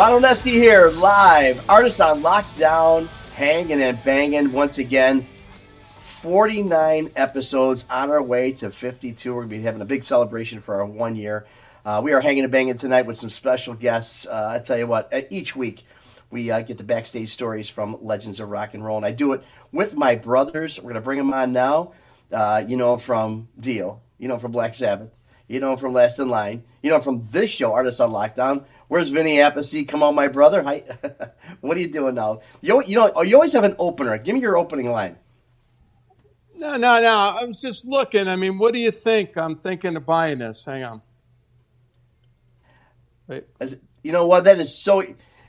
Ron Onesti here, live. Artists on lockdown, hanging and banging once again. 49 episodes on our way to 52. We're going to be having a big celebration for our one year. Uh, we are hanging and banging tonight with some special guests. Uh, I tell you what, each week we uh, get the backstage stories from Legends of Rock and Roll, and I do it with my brothers. We're going to bring them on now. Uh, you know, from Dio, you know, from Black Sabbath, you know, from Last in Line, you know, from this show, Artists on Lockdown. Where's Vinny Appice? Come on, my brother. Hi. what are you doing now? You, you know, oh, you always have an opener. Give me your opening line. No, no, no. I was just looking. I mean, what do you think? I'm thinking of buying this. Hang on. Wait. You know what? That is so.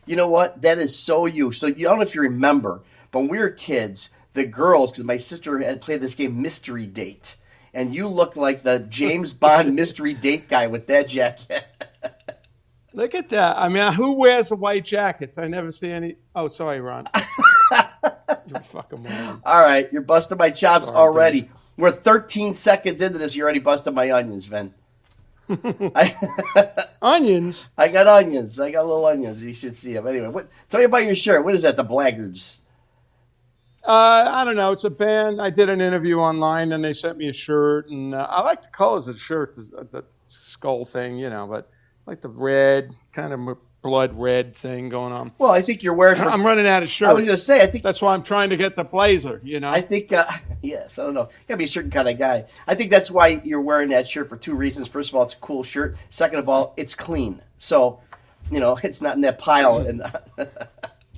You know what? That is so you. So you I don't know if you remember, but when we were kids, the girls, because my sister had played this game, Mystery Date, and you look like the James Bond mystery date guy with that jacket. Look at that. I mean, who wears the white jackets? I never see any. Oh, sorry, Ron. you're fucking moron. All right, you're busting my chops sorry, already. Dude. We're 13 seconds into this. You're already busted my onions, Vin. I, onions? I got onions. I got little onions. You should see them. Anyway, what, tell me about your shirt. What is that? The Blackguards. Uh, I don't know. It's a band. I did an interview online, and they sent me a shirt, and uh, I like the colors of the shirt, the, the skull thing, you know, but I like the red kind of blood red thing going on. Well, I think you're wearing. For, I'm running out of shirts. I was going to say, I think that's why I'm trying to get the blazer. You know, I think uh, yes, I don't know. You got to be a certain kind of guy. I think that's why you're wearing that shirt for two reasons. First of all, it's a cool shirt. Second of all, it's clean. So, you know, it's not in that pile. And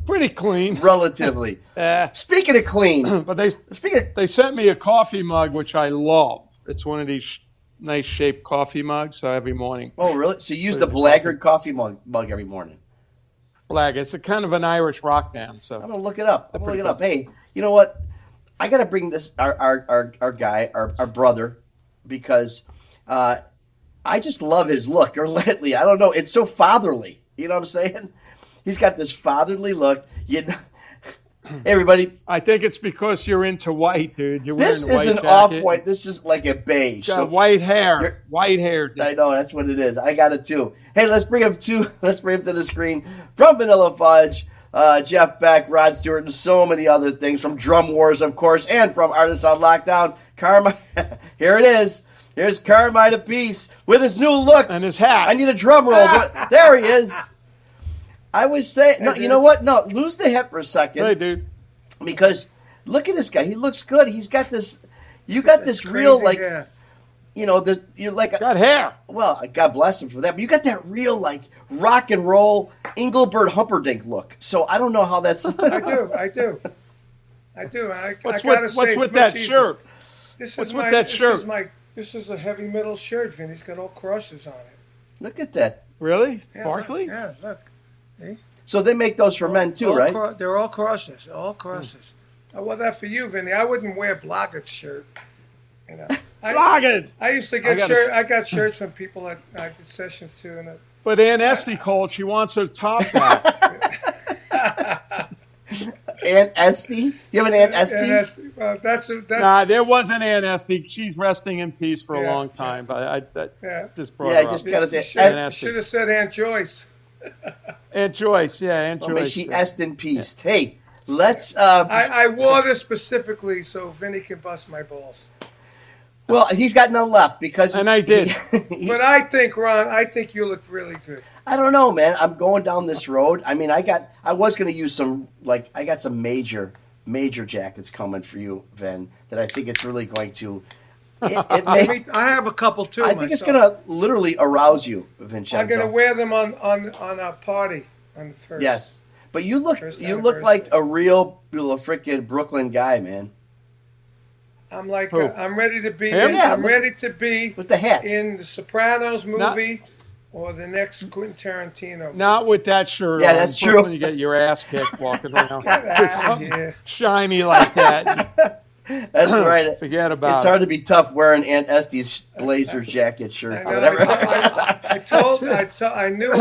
pretty clean, relatively. uh, Speaking of clean, but they speaking of, they sent me a coffee mug, which I love. It's one of these nice shaped coffee mugs. So every morning. Oh, really? So you use the Blackguard coffee mug, mug every morning? Black. It's a kind of an Irish rock band. So I'm gonna look it up. I'm gonna look it up. Hey, you know what? I gotta bring this our our our, our guy, our, our brother, because uh, I just love his look. Or lately, I don't know. It's so fatherly. You know what I'm saying? He's got this fatherly look. You know, Hey, everybody. I think it's because you're into white, dude. You're this is an off-white. This is like a beige. So white hair. White hair. Dude. I know that's what it is. I got it too. Hey, let's bring him to let's bring him to the screen from Vanilla Fudge. Uh, Jeff Beck, Rod Stewart, and so many other things from Drum Wars, of course, and from Artists on Lockdown. Karma, here it is. Here's Carmine Appice with his new look and his hat. I need a drum roll. there he is. I was saying, no, you know what? No, lose the hat for a second. Hey, dude. Because look at this guy. He looks good. He's got this. You got That's this real like. Hair. You know, the, you're like got hair. Well, God bless him for that. But you got that real like rock and roll Engelbert Humperdinck look. So I don't know how that's. I do. I do. I do. I, what's I with, what's with that shirt? This What's is with that this shirt? Is my, this is a heavy metal shirt, Vin. He's got all crosses on it. Look at that. Really? Yeah, Sparkly? Look, yeah, look. So they make those for men too, right? cro- they're all crosses. All crosses. I wore that for you, Vinny. I wouldn't wear Bloggett's shirt. You know. I, Rocket! I used to get gotta shirt. s- I got shirts from people at I did sessions too, and it, But Aunt Esty called. She wants her top that. Aunt Esty? You have an Aunt Esty? and that's uh, that's that's nah, there wasn't Aunt Esty. She's resting in peace for a Yeah. long time. But I, that yeah. just brought Yeah, her just up. got You it. should, Aunt- should have said Aunt Joyce. Aunt Joyce, yeah, Aunt Well, may she yeah. est in peace. Hey, let's. Uh, I, I wore this specifically so Vinny can bust my balls. well, he's got none left because. And I did. he- But I think Ron, I think you look really good. I don't know, man. I'm going down this road. I mean, I got. I was going to use some like I got some major, major jackets coming for you, Vin. That I think it's really going to. It, it I, may, mean, I have a couple too. I think it's going to literally arouse you, Vincenzo. I'm gonna wear them on on on a party on the first. Yes, but you look you look like a real, real freaking Brooklyn guy, man, I'm like Who? uh, I'm ready to be. Him? In, Yeah, I'm look- ready to be with the hat. in the Sopranos Not- movie or the next Quentin Tarantino. Not with that shirt. Yeah, on. that's true. Brooklyn, You get your ass kicked walking around. Get With out of here. shiny like that. That's right. Forget about It's it. hard to be tough wearing Aunt Esty's blazer jacket I, shirt. know, Whatever. I, I, I told, I, to, I knew.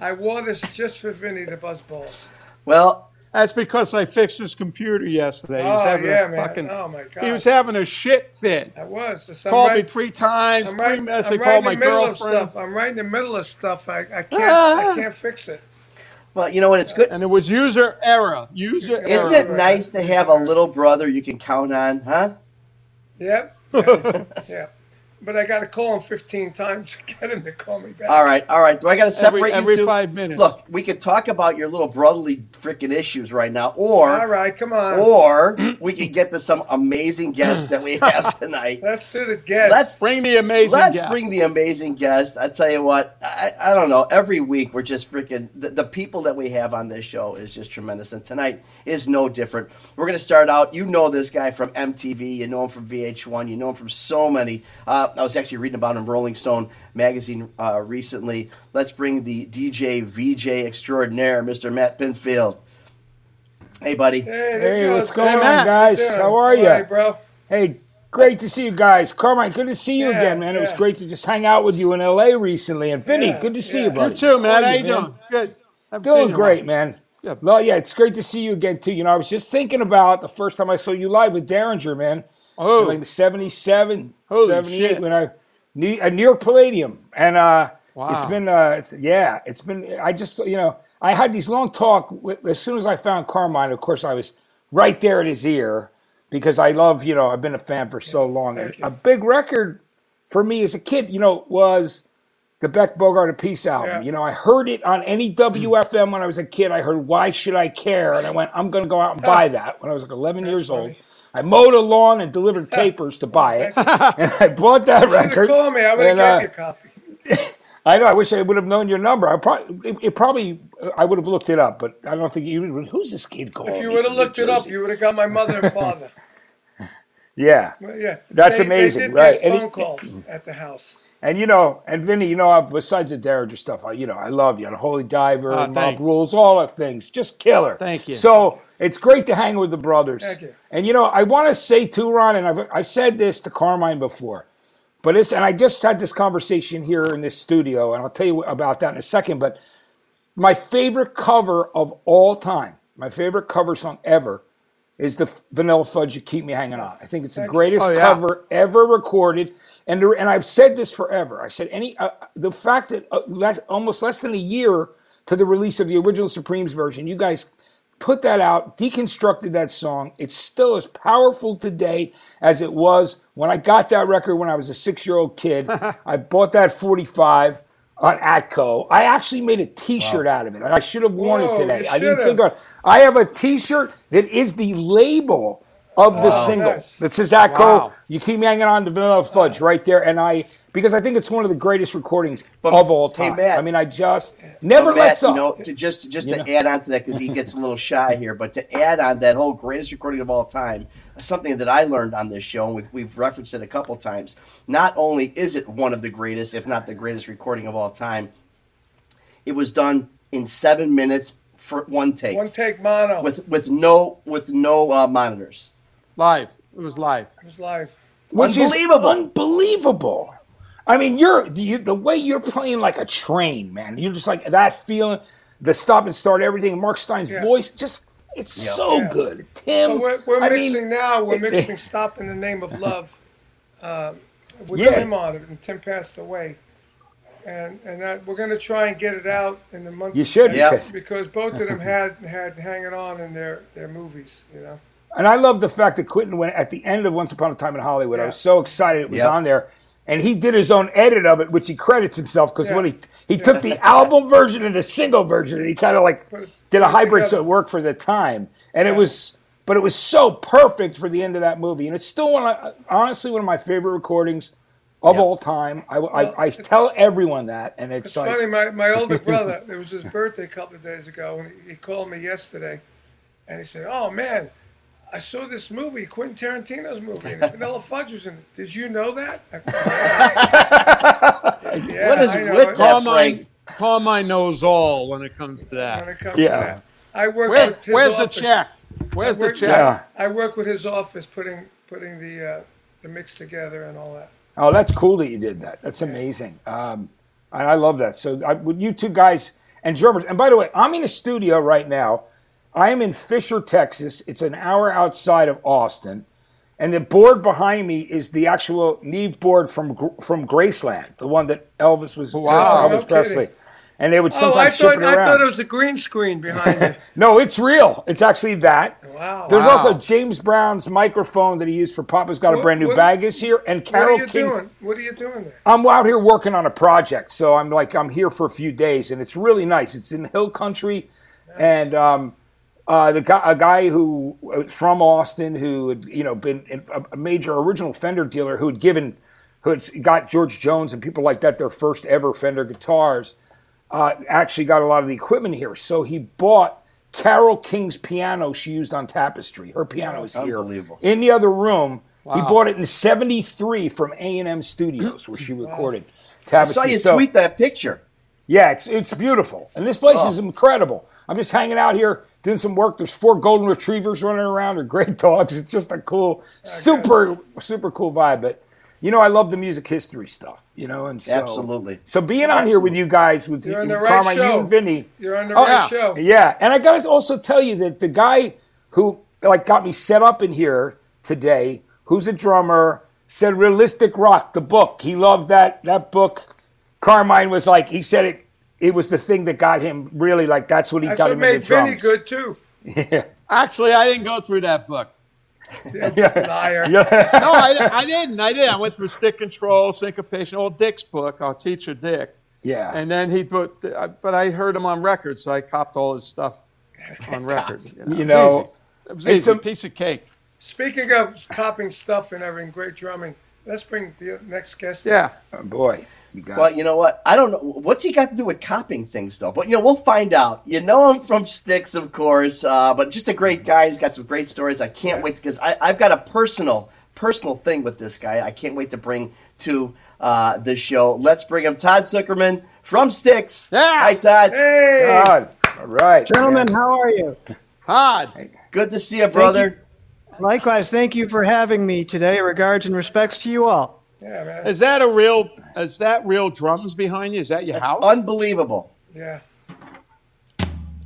I wore this just for Vinny to buzz balls. well, That's because I fixed his computer yesterday. He was Oh having yeah, a man! fucking. oh my god! He was having a shit fit. I was. So I'm Called right, me three times. I'm three right, minutes. I I'm right called in my the middle of girlfriend. stuff. I'm right in the middle of stuff. I, I can't, Ah. I can't fix it. Well, you know what? It's good. And it was user error. User error. Isn't error. it nice to have a little brother you can count on, huh? Yep. yeah. But I got to call him 15 times to get him to call me back. All right, all right. Do I got to separate every you two? five minutes. Look, we could talk about your little brotherly freaking issues right now, or All right, come on. or we could get to some amazing guests that we have tonight. Let's do the guest. Let's Bring the amazing Let's guest. bring the amazing guest. I tell you what, I, I don't know. Every week we're just freaking the, the people that we have on this show is just tremendous, and tonight is no different. We're going to start out. You know this guy from MTV. You know him from VH1. You know him from so many. Uh, I was actually reading about him in Rolling Stone magazine uh, recently. Let's bring the DJ VJ extraordinaire, Mr. Matt Pinfield. Hey, buddy. Hey, Hey, what's going Hey, on, guys? doing? How are you, ya? right, bro. Hey, great to see you guys. Carmine, good to see you Yeah, again, man. It was great to just hang out with you in LA recently. And Vinny, Yeah, good to see yeah. you, You buddy. You too, man. How How are you man? doing? Good. I'm Doing seen you in great, while. man. Yeah. Well, yeah, it's great to see you again too. You know, I was just thinking about the first time I saw you live with Derringer, man. Oh, Like the 77, Holy 78 shit. when I New, uh, New York Palladium, and uh, Wow. it's been uh, it's, yeah, it's been. I just you know I had these long talk with, as soon as I found Carmine. Of course, I was right there at his ear because I love you know I've been a fan for so long. And a big record for me as a kid, you know, was the Beck Bogert & Appice album. Yeah. You know, I heard it on any WFM when I was a kid. I heard Why Should I Care? And I went, I'm going to go out and buy that when I was like 11 years old. I mowed a lawn and delivered papers to buy it. and I bought that You record. called me. I would have uh, got you a copy. I know. I wish I would have known your number. I probably, it, it probably, I would have looked it up, but I don't think you. Who's this kid called? If you would have looked it up, you would have got my mother and father. Yeah. Well, yeah, That's They- amazing, They did right. get And phone it- calls at the house. And you know, and Vinny, you know, uh, besides the Derringer stuff, I, you know, I love you. The Holy Diver, Ah, Mob. Rules, all the things, just killer. Thank you. So it's great to hang with the brothers. Thank you. And you know, I want to say too, Ron, and I've I've said this to Carmine before, but it's and I just had this conversation here in this studio, and I'll tell you about that in a second. But my favorite cover of all time, my favorite cover song ever, is the Vanilla Fudge "You Keep Me Hanging On." I think it's the greatest Oh, yeah. cover ever recorded, and and I've said this forever. I said any uh, the fact that uh, less, almost less than a year to the release of the original Supremes version, you guys put that out, deconstructed that song. It's still as powerful today as it was when I got that record when I was a six year old kid. I bought that 45 on Atco. I actually made a t shirt out of it, and I should have worn Whoa, it today. I didn't think of I have a t shirt that is the label of the single. That says Atco. Wow. You keep hanging on to Vanilla Fudge right there, and I because I think it's one of the greatest recordings But- of all time. hey, time. Matt. I mean, I just never But lets Matt, up. you know, to just just to know? add on to that because he gets a little shy here, but to add on that whole greatest recording of all time, something that I learned on this show, and we've, we've referenced it a couple times. Not only is it one of the greatest, if not the greatest recording of all time, it was done in seven minutes for one take One take mono. with with no with no uh, monitors. Live. It was live. it was live. which Unbelievable. is unbelievable. I mean, you're you, the way you're playing like a train, man. You're just like that feeling, the stop and start, everything. Mark Stein's Yeah. voice, just it's so Yeah. good. Tim, Well, we're we're I mixing mean, now. We're mixing "Stop in the Name of Love" uh, with Yeah. Tim on it, and Tim passed away. And and that, we're going to try and get it out in the month. You should, Yeah. because- because both of them had had hanging on in their their movies. You know. And I love the fact that Quentin went at the end of Once Upon a Time in Hollywood. I was so excited it was Yep. on there. And he did his own edit of it, which he credits himself because Yeah. when he he took the album version and the single version, and he kind of like did a hybrid so it worked for the time. And it was, but it was so perfect for the end of that movie. And it's still one, of, honestly, one of my favorite recordings of Yep. all time. I, I, I tell everyone that, and it's, It's like, funny. My my older brother. It was his birthday a couple of days ago, and he, he called me yesterday, and he said, "Oh man." I saw this movie, Quentin Tarantino's movie, and Vanilla Fudge was in it. Did you know that? yeah, What is I know with it. that? Carmine, Frank. Carmine knows all when it comes to when that. it comes Yeah. to that. I work Where's, with his where's the check? Where's I the check? Yeah. I work with his office putting putting the uh, the mix together and all that. Oh, that's cool that you did that. That's amazing. Um, and I love that. So, I, with you two guys and drummers, and by the way, I'm in a studio right now. I am in Fischer, Texas. It's an hour outside of Austin, and the board behind me is the actual Neve board from from Graceland, the one that Elvis was Wow. for Elvis No Presley. kidding. And they would Oh, I sometimes ship thought it I around. thought it was a green screen behind it. no, it's real. It's actually that. Wow. There's Wow. also James Brown's microphone that he used for Papa's Got a Brand New what- Bag is here, and what are Carole you King. doing? What are you doing there? I'm out here working on a project, so I'm like I'm here for a few days, and it's really nice. It's in Hill Country, and um, uh, the guy, a guy who was from Austin, who had you know been in- a, a major original Fender dealer, who had given, who had got George Jones and people like that their first ever Fender guitars, uh, actually got a lot of the equipment here. So he bought Carole King's piano she used on Tapestry. Her piano is here in the other room. He bought it in '73 from A and M Studios, where she recorded I Tapestry. saw you So- tweet that picture. Yeah, it's it's beautiful, and this place Oh. is incredible. I'm just hanging out here doing some work. There's four golden retrievers running around. They're great dogs. It's just a cool, super super cool vibe. But you know, I love the music history stuff. You know, and so Absolutely. So being on here with you guys, with You're on the right Carmine, you and Vinny, You're on the Oh, right yeah. show. yeah, and I gotta also tell you that the guy who like got me set up in here today, who's a drummer, said "Realistic Rock" the book. He loved that that book. Carmine was like, he said it. It was the thing that got him really like. That's what he That's got what him made into drums. Good too. Yeah. Actually, I didn't go through that book. Liar. yeah. No, I, I didn't. I didn't. I went through stick control, syncopation, old Dick's book. Our teacher Dick, yeah. and then he put. But I heard him on record, so I copped all his stuff on record. You It was know, easy. it was it's easy. a- piece of cake. Speaking of copying stuff and everything, great drumming. Let's bring the next guest. Yeah. Oh, boy, you Well, it. you know what? I don't know. What's he got to do with copying things, though? But, you know, we'll find out. You know him from Styx, of course, uh, but just a great guy. He's got some great stories. I can't wait because I've got a personal, personal thing with this guy. I can't wait to bring to uh, the show. Let's bring him Todd Sucherman from Styx. Yeah. Hi, Todd. Hey. God. All right, Gentlemen, how are you? Todd. Good to see you, brother. Likewise, thank you for having me today. Regards and respects to you all. Yeah, man. Is that a real? Is that real drums behind you? Is that your That's house? unbelievable. Yeah.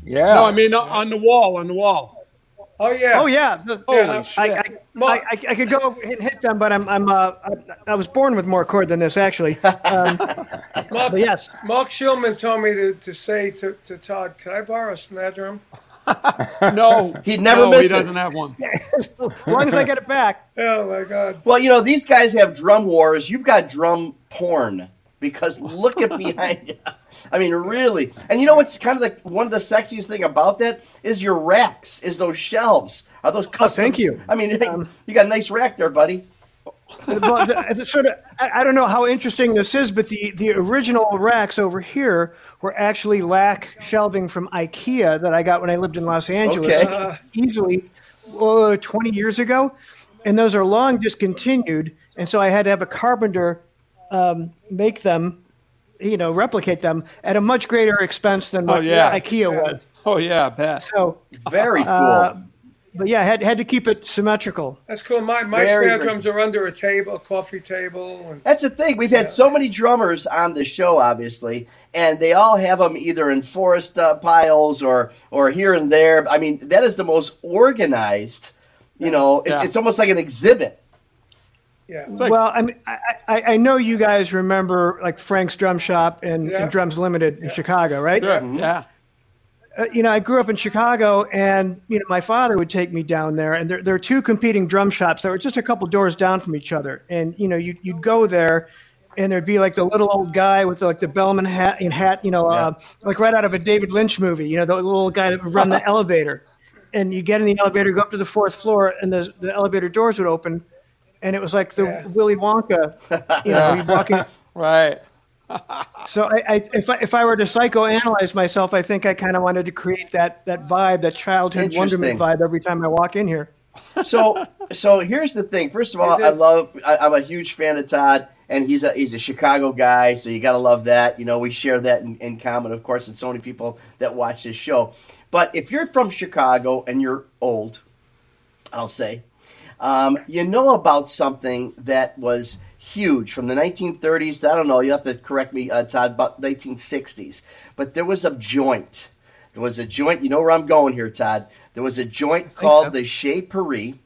Yeah. no, I mean on the wall. On the wall. Oh yeah. Oh yeah, the- Holy Yeah, shit! I, I, I, I, I could go and hit them, but I'm I'm uh, I, I was born with more cord than this actually. Um, Mark, but yes, Mark Schulman told me to, to say to, to Todd, "Can I borrow a snare drum?" no, He'd never no, miss he it. doesn't have one. as long as I get it back. Oh my God. Well, you know, these guys have drum wars. You've got drum porn because look at behind you. I mean, really. And you know what's kind of the one of the sexiest thing about that is your racks, is those shelves. Are those oh, custom? thank you. I mean, hey, um, you got a nice rack there, buddy. well, the, the sort of, I, I don't know how interesting this is, but the, the original racks over here were actually lac shelving from IKEA that I got when I lived in Los Angeles, Okay. easily uh, 20 years ago. And those are long discontinued. And so I had to have a carpenter um, make them, you know, replicate them at a much greater expense than Oh yeah. IKEA was. Oh yeah, I bet. So, Very cool. uh, but yeah, had, had to keep it symmetrical. That's cool. My my Very, snare very- drums are under a table, a coffee table, and That's the thing. We've had so many drummers on the show, obviously, and they all have them either in forest uh, piles or or here and there. I mean, that is the most organized. You know, it's, Yeah. it's almost like an exhibit. yeah. like- well, I mean, I, I, I know you guys remember like Frank's Drum Shop and, Yeah. and Drums Limited in Chicago, right? Sure. Mm-hmm. Yeah. Uh, you know, I grew up in Chicago, and you know, my father would take me down there, and there, there are two competing drum shops that were just a couple doors down from each other, and you know, you'd, you'd go there, and there'd be like the little old guy with like the bellman hat and hat, you know, uh, like right out of a David Lynch movie, you know, the little guy that would run the elevator, and you get in the elevator, go up to the fourth floor, and the the elevator doors would open, and it was like the Yeah. Willy Wonka, you know, you walk in. Right. So I, I, if I, if I were to psychoanalyze myself, I think I kind of wanted to create that that vibe, that childhood wonderment vibe every time I walk in here. So, so here's the thing. First of all, I love. I, I'm a huge fan of Todd, and he's a he's a Chicago guy, so you got to love that. You know, we share that in, in common, of course, and so many people that watch this show. But if you're from Chicago and you're old, I'll say, um, you know about something that was huge from the 1930s to I don't know. You have to correct me, uh, Todd, about 1960s. But there was a joint. There was a joint. You know where I'm going here, Todd. There was a joint called the Chez Paree.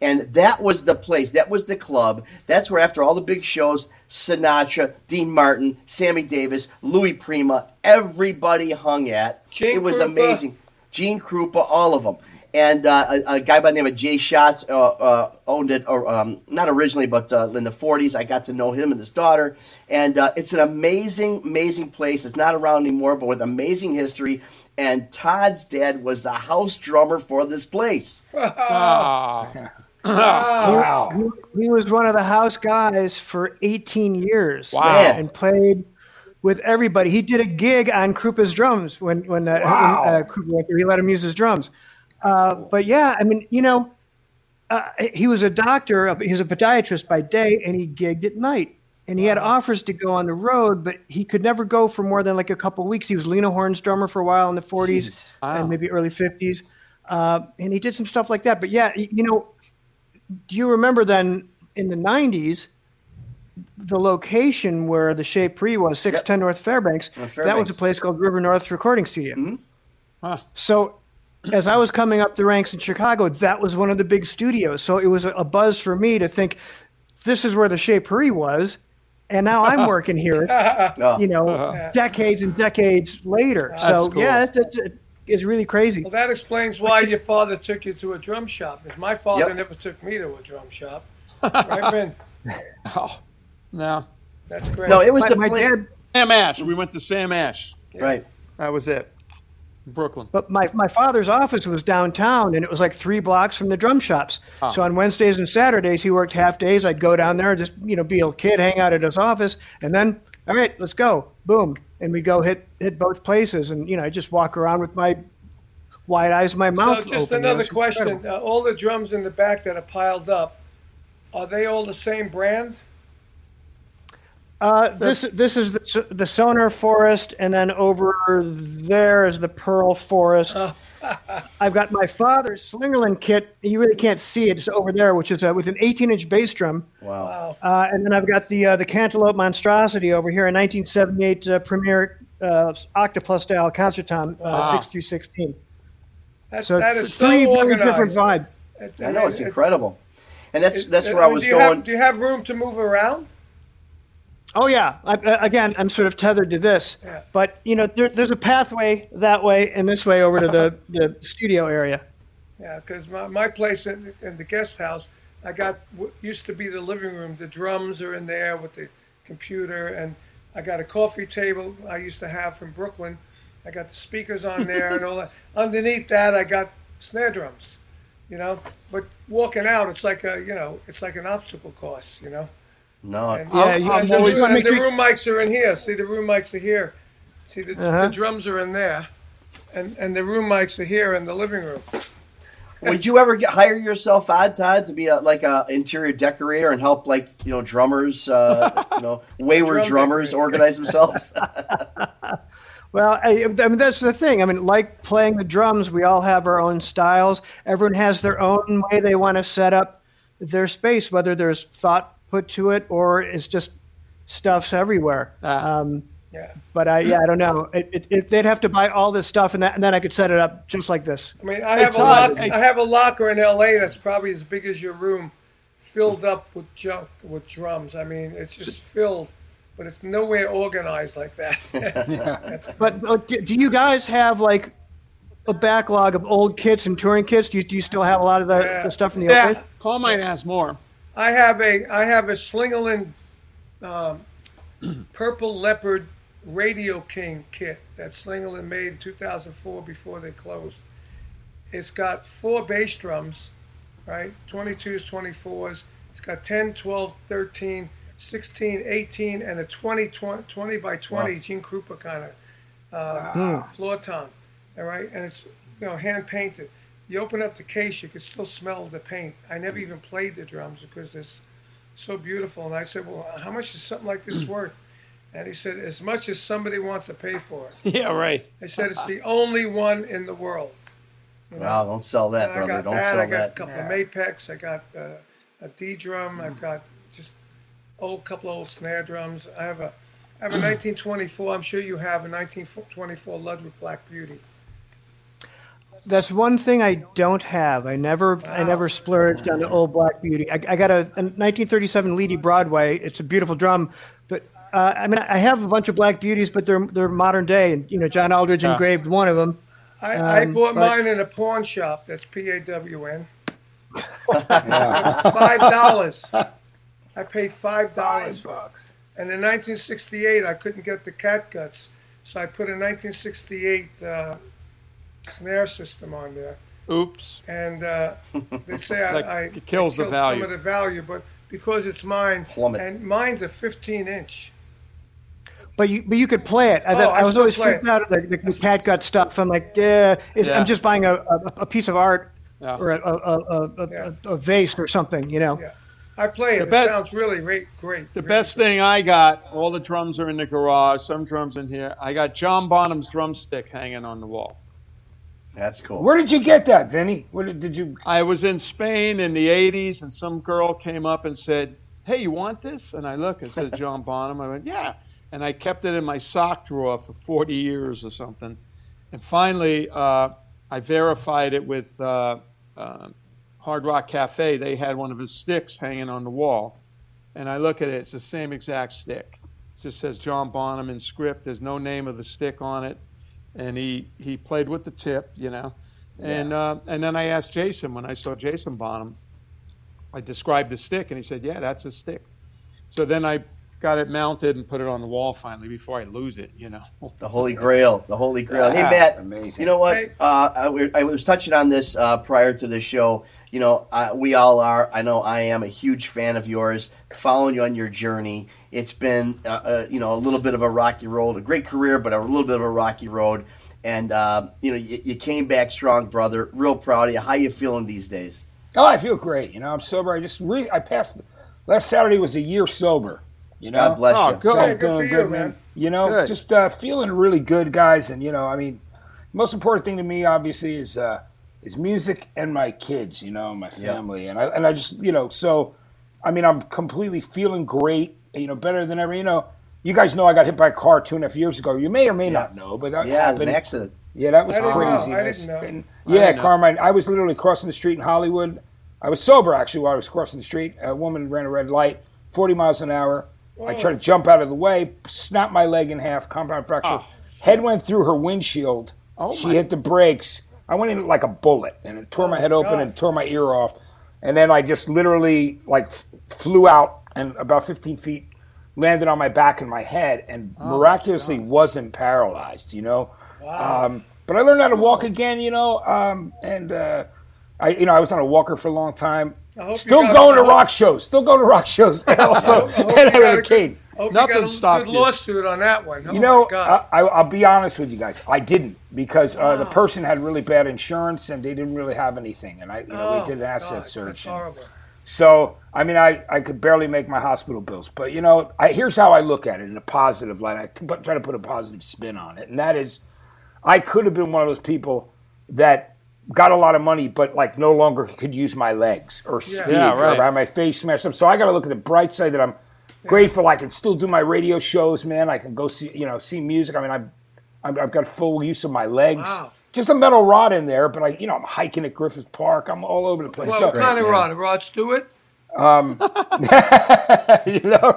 And that was the place. That was the club. That's where, after all the big shows, Sinatra, Dean Martin, Sammy Davis, Louis Prima, everybody hung at. Gene it was Krupa. amazing. Gene Krupa, all of them. And uh, a, a guy by the name of Jay Schatz uh, uh, owned it, or um, not originally, but uh, in the 40s. I got to know him and his daughter. And uh, it's an amazing, amazing place. It's not around anymore, but with amazing history. And Todd's dad was the house drummer for this place. Ah. Wow. He was one of the house guys for 18 years. Wow. Man. And played with everybody. He did a gig on Krupa's drums when when, uh, Wow. when uh, Krupa went there. He let him use his drums. Uh, but yeah, I mean, you know, uh, he was a doctor. He was a podiatrist by day, and he gigged at night. And he had offers to go on the road, but he could never go for more than like a couple weeks. He was Lena Horne's drummer for a while in the 40s Wow. and maybe early 50s. Uh, and he did some stuff like that. But yeah, you know, do you remember then in the 90s, the location where the Chez Paree was, 610 North Fairbanks, On that was a place called River North Recording Studio. Huh. So as I was coming up the ranks in Chicago, that was one of the big studios. So it was a, a buzz for me to think this is where the Chez Paree was. And now I'm working here, you know, uh-huh. decades and decades later. so cool. yeah, that's, that's it's really crazy. Well, that explains why your father took you to a drum shop. Because my father Yep. never took me to a drum shop. Right, Vin? Oh. No. That's great. No, it was My, the my dad, Sam Ash. We went to Sam Ash. Right. That was it. Brooklyn. But my, my father's office was downtown, and it was like three blocks from the drum shops. So on Wednesdays and Saturdays, he worked half days. I'd go down there, just you know, be a kid, hang out at his office, and then all right, let's go, boom, and we go hit hit both places, and you know, I just walk around with my wide eyes, my mouth So just open. another question. Uh, all the drums in the back that are piled up, are they all the same brand? Uh, this this is the, the Sonor Forest, and then over there is the Pearl Forest. Oh. I've got my father's Slingerland kit. You really can't see it. It's over there, which is uh, with an 18-inch bass drum. Wow. Wow. Uh, and then I've got the uh, the Cantaloupe Monstrosity over here, a 1978 uh, Premier uh, Octopus style Concerton, uh, Wow. six through 16. That, So that th- is so three very different vibe. It- I know it's it- incredible, and that's it- that's I where I mean, was do you going. Have, do you have room to move around? Oh yeah. I, again, I'm sort of tethered to this, Yeah. but you know, there, there's a pathway that way and this way over to the, the studio area. Yeah, because my, my place in, in the guest house, I got what used to be the living room. The drums are in there with the computer, and I got a coffee table I used to have from Brooklyn. I got the speakers on there and all that. Underneath that, I got snare drums. You know, but walking out, it's like a you know, it's like an obstacle course. You know. No, And, Yeah, you- and you the, always and the room mics are in here. See, the room mics are here. See, the, Uh-huh. the drums are in there, and and the room mics are here in the living room. Would you ever get, hire yourself on Todd to be a, like a interior decorator and help like you know drummers, uh, you know wayward Drum drummers decorator. organize themselves? Well, I, I mean, that's the thing. I mean, like playing the drums, we all have our own styles. Everyone has their own way they want to set up their space, whether there's thought put to it or it's just stuff's everywhere. Ah. Um, Yeah. but I, yeah, I don't know. It, it, it, they'd have to buy all this stuff, and, that, and then I could set it up just like this. I mean, I Hey, have a Todd, lock, hey- I have a locker in L.A. that's probably as big as your room, filled up with junk with drums. I mean, it's just filled, but it's nowhere organized like that. That's- But, but do do you guys have like a backlog of old kits and touring kits? Do you, do you still have a lot of the, Yeah. the stuff in the Yeah, old days? Carmine has more. I have a I have a Slingerland um, Purple Leopard Radio King kit that Slingerland made in 2004 before they closed. It's got four bass drums, right? 22s, 24s. It's got 10, 12, 13, 16, 18, and a 20, 20, 20 by 20 Gene Krupa kind of uh, floor tom. All right, and it's you know hand painted. You open up the case, you can still smell the paint. I never even played the drums because it's so beautiful. And I said, well, how much is something like this worth? And he said, as much as somebody wants to pay for it. Yeah, right. I said, it's the only one in the world. You know? wow, don't sell that, And I brother. got Don't that. sell that. I got a that. couple of Mapex. I got uh, a D drum. I've got just old couple of old snare drums. I have a I have a 1924. I'm sure you have a 1924 Ludwig Black Beauty. That's one thing I don't have. I never, I never splurged on the old Black Beauty. I, I got a, a 1937 Leedy Broadway. It's a beautiful drum, but uh, I mean, I have a bunch of Black Beauties, but they're they're modern day, and you know, John Aldridge engraved one of them. I, I Um, bought but- mine in a pawn shop. That's P A W N. Five dollars. I paid five dollars. bucks. And in 1968, I couldn't get the cat guts, so I put a 1968 uh, snare system on there. Oops. And uh, they say I, Like, I it kills the value. some of the value, but because it's mine, Plummet. and mine's a 15 inch. But you, but you could play it. I, Oh, I I was still always freaked it. out of the, the, the cat gut stuff. I'm like, yeah, Yeah. I'm just buying a, a, a piece of art Yeah. or a, a, a, a, Yeah. a, a vase or something, you know. Yeah, I play it. The it sounds really great. great The really best thing I got, all the drums are in the garage, some drums in here. I got John Bonham's drumstick hanging on the wall. That's cool. Where did you get that, Vinny? Where did, did you? I was in Spain in the 80s, and some girl came up and said, Hey, you want this? And I look, it says John Bonham. I went, Yeah. And I kept it in my sock drawer for 40 years or something. And finally, uh, I verified it with uh, uh, Hard Rock Cafe. They had one of his sticks hanging on the wall. And I look at it, it's the same exact stick. It just says John Bonham in script. There's no name of the stick on it. And he, he played with the tip, you know. And uh, and then I asked Jason when I saw Jason Bonham, I described the stick, and he said, "Yeah, that's a stick." So then I got it mounted and put it on the wall finally before I lose it, you know. The Holy Grail. The Holy Grail. hey, Yeah, Matt. amazing. You know what? Hey. Uh, I, I was touching on this uh, prior to the show. You know, uh, we all are. I know I am a huge fan of yours. Following you on your journey, it's been uh, uh, you know a little bit of a rocky road. A great career, but a little bit of a rocky road. And uh, you know, you, you came back strong, brother. Real proud of you. How you feeling these days? Oh, I feel great. You know, I'm sober. I just re- I passed. Last Saturday was a year sober. You know, God bless Oh, you. good. So Yeah, I'm good for doing you, good, man. man. You know, Good. just uh, feeling really good, guys. And you know, I mean, most important thing to me, obviously, is uh, is music and my kids. You know, my family, and I and I just you know, so I mean, I'm completely feeling great. You know, better than ever. You know, you guys know I got hit by a car two and a half years ago. You may or may not know, but that Yeah, happened. an accident. Yeah, that was I didn't know. crazy. I didn't know. And- I yeah, didn't. Carmine. I was literally crossing the street in Hollywood. I was sober actually while I was crossing the street. A woman ran a red light, 40 miles an hour. I tried to jump out of the way, snapped my leg in half, compound fracture. Oh. Head went through her windshield. Oh, she my- hit the brakes. I went in like a bullet, and it tore oh my head open God. and tore my ear off. And then I just literally like f- flew out and about 15 feet landed on my back and my head, and Oh, miraculously wasn't paralyzed. You know, um, but I learned how to walk again. You know, um, and uh, I you know I was on a walker for a long time. I hope you Still going to rock shows. Still going to rock shows. And also, I hope and you I got had a a cane. Hope Nothing you got a stopped good you. lawsuit on that one. Oh You know, my I, I'll be honest with you guys. I didn't because uh, the person had really bad insurance and they didn't really have anything. And I, you know, Oh, we did an asset God, search. That's and- horrible. So, I mean, I, I could barely make my hospital bills. But, you know, I, here's how I look at it in a positive light. I t- try to put a positive spin on it. And that is, I could have been one of those people that got a lot of money, but, like, no longer could use my legs or speak Yeah, right. or have my face smashed up. So I got to look at the bright side that I'm grateful I can still do my radio shows, man. I can go see, you know, see music. I mean, I'm, I'm, I've got full use of my legs. Wow. Just a metal rod in there, but I, you know, I'm hiking at Griffith Park. I'm all over the place. Well, So- what kind of rod? Rod Stewart? you know,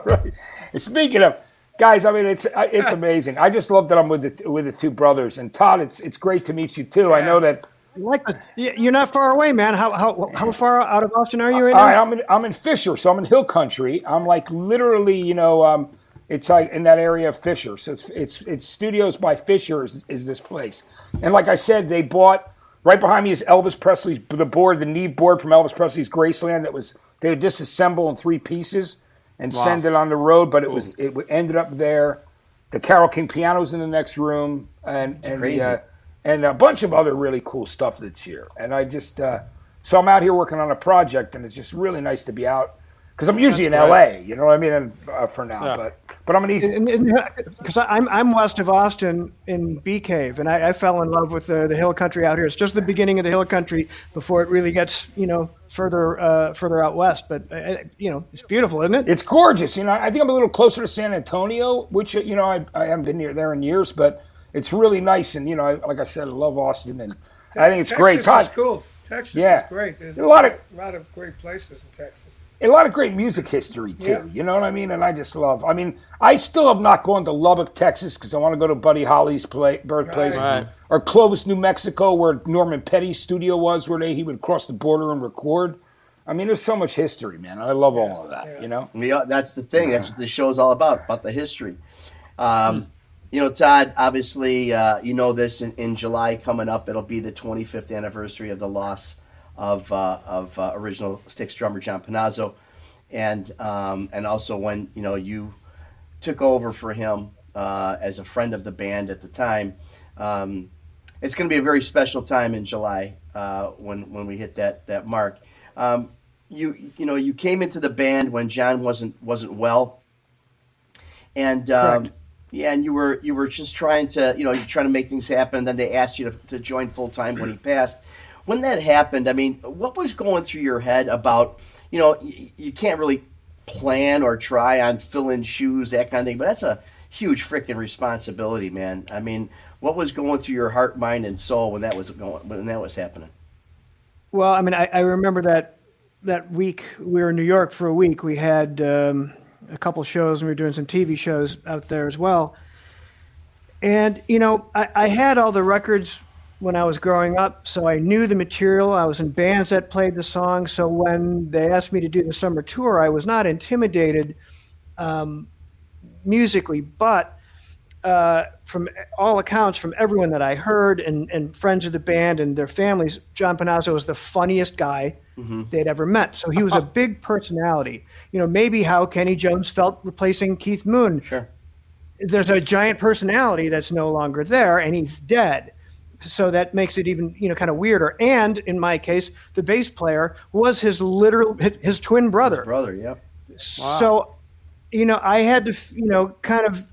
right? Speaking of guys, I mean, it's it's amazing. I just love that I'm with the with the two brothers and Todd. It's it's great to meet you too. I know that. Like the- you're not far away, man. How how how far out of Austin are you right All now? right, I'm in I'm in Fischer, so I'm in Hill Country. I'm like literally, you know, um, it's like in that area of Fischer. So it's it's it's Studios by Fischer is, is this place, and like I said, they bought right behind me is Elvis Presley's the board, the Neve board from Elvis Presley's Graceland that was they would disassemble in three pieces and send it on the road, but it was it ended up there. The Carole King piano's in the next room, and and crazy. the, uh, and a bunch of other really cool stuff that's here. And I just uh, so I'm out here working on a project, and it's just really nice to be out because I'm usually in LA. You know what I mean? And, uh, for now, Yeah. but but I'm an East. Because I'm I'm west of Austin in Bee Cave, and I, I fell in love with the, the hill country out here. It's just the beginning of the hill country before it really gets you know further uh, further out west. But uh, you know it's beautiful, isn't it? It's gorgeous. You know, I think I'm a little closer to San Antonio, which you know I, I haven't been near there in years, but it's really nice. And you know, I, like I said, I love Austin, and I think it's Texas great. is cool. Texas Yeah. is great. There's A lot of- a lot of great places in Texas. A lot of great music history too. Yeah. You know what I mean? And I just love. I mean, I still have not gone to Lubbock, Texas, because I want to go to Buddy Holly's play, birthplace, Right. or Clovis, New Mexico, where Norman Petty's studio was, where they, he would cross the border and record. I mean, there's so much history, man. I love all of that. You know. We are, that's the thing. That's what the show's all about, about the history. Um, you know, Todd, obviously, uh, you know this in, in July coming up, it'll be the 25th anniversary of the loss of, uh, of uh, original Styx drummer John Panozzo. And, um, and also when, you know, you took over for him uh, as a friend of the band at the time. Um, it's going to be a very special time in July uh, when when we hit that that mark. Um, you you know you came into the band when John wasn't wasn't well, and um, yeah, and you were you were just trying to you know you're trying to make things happen. And then they asked you to, to join full time when he passed. When that happened, I mean, what was going through your head about you know you, you can't really plan or try on fill in shoes that kind of thing, but that's a huge freaking responsibility, man. I mean, what was going through your heart, mind, and soul when that was going when that was happening? Well, I mean, I, I remember that that week we were in New York for a week. We had um, a couple shows, and we were doing some TV shows out there as well. And you know, I, I had all the records when I was growing up, so I knew the material. I was in bands that played the songs. So when they asked me to do the summer tour, I was not intimidated um, musically, but uh, from all accounts, from everyone that I heard and, and friends of the band and their families, John Panozzo was the funniest guy they'd ever met. So he was a big personality. You know, maybe how Kenny Jones felt replacing Keith Moon. Sure. There's a giant personality that's no longer there, and he's dead. So that makes it even, you know, kind of weirder. And in my case, the bass player was his literal his, his twin brother. Brother, yep. So, you know, I had to, you know, kind of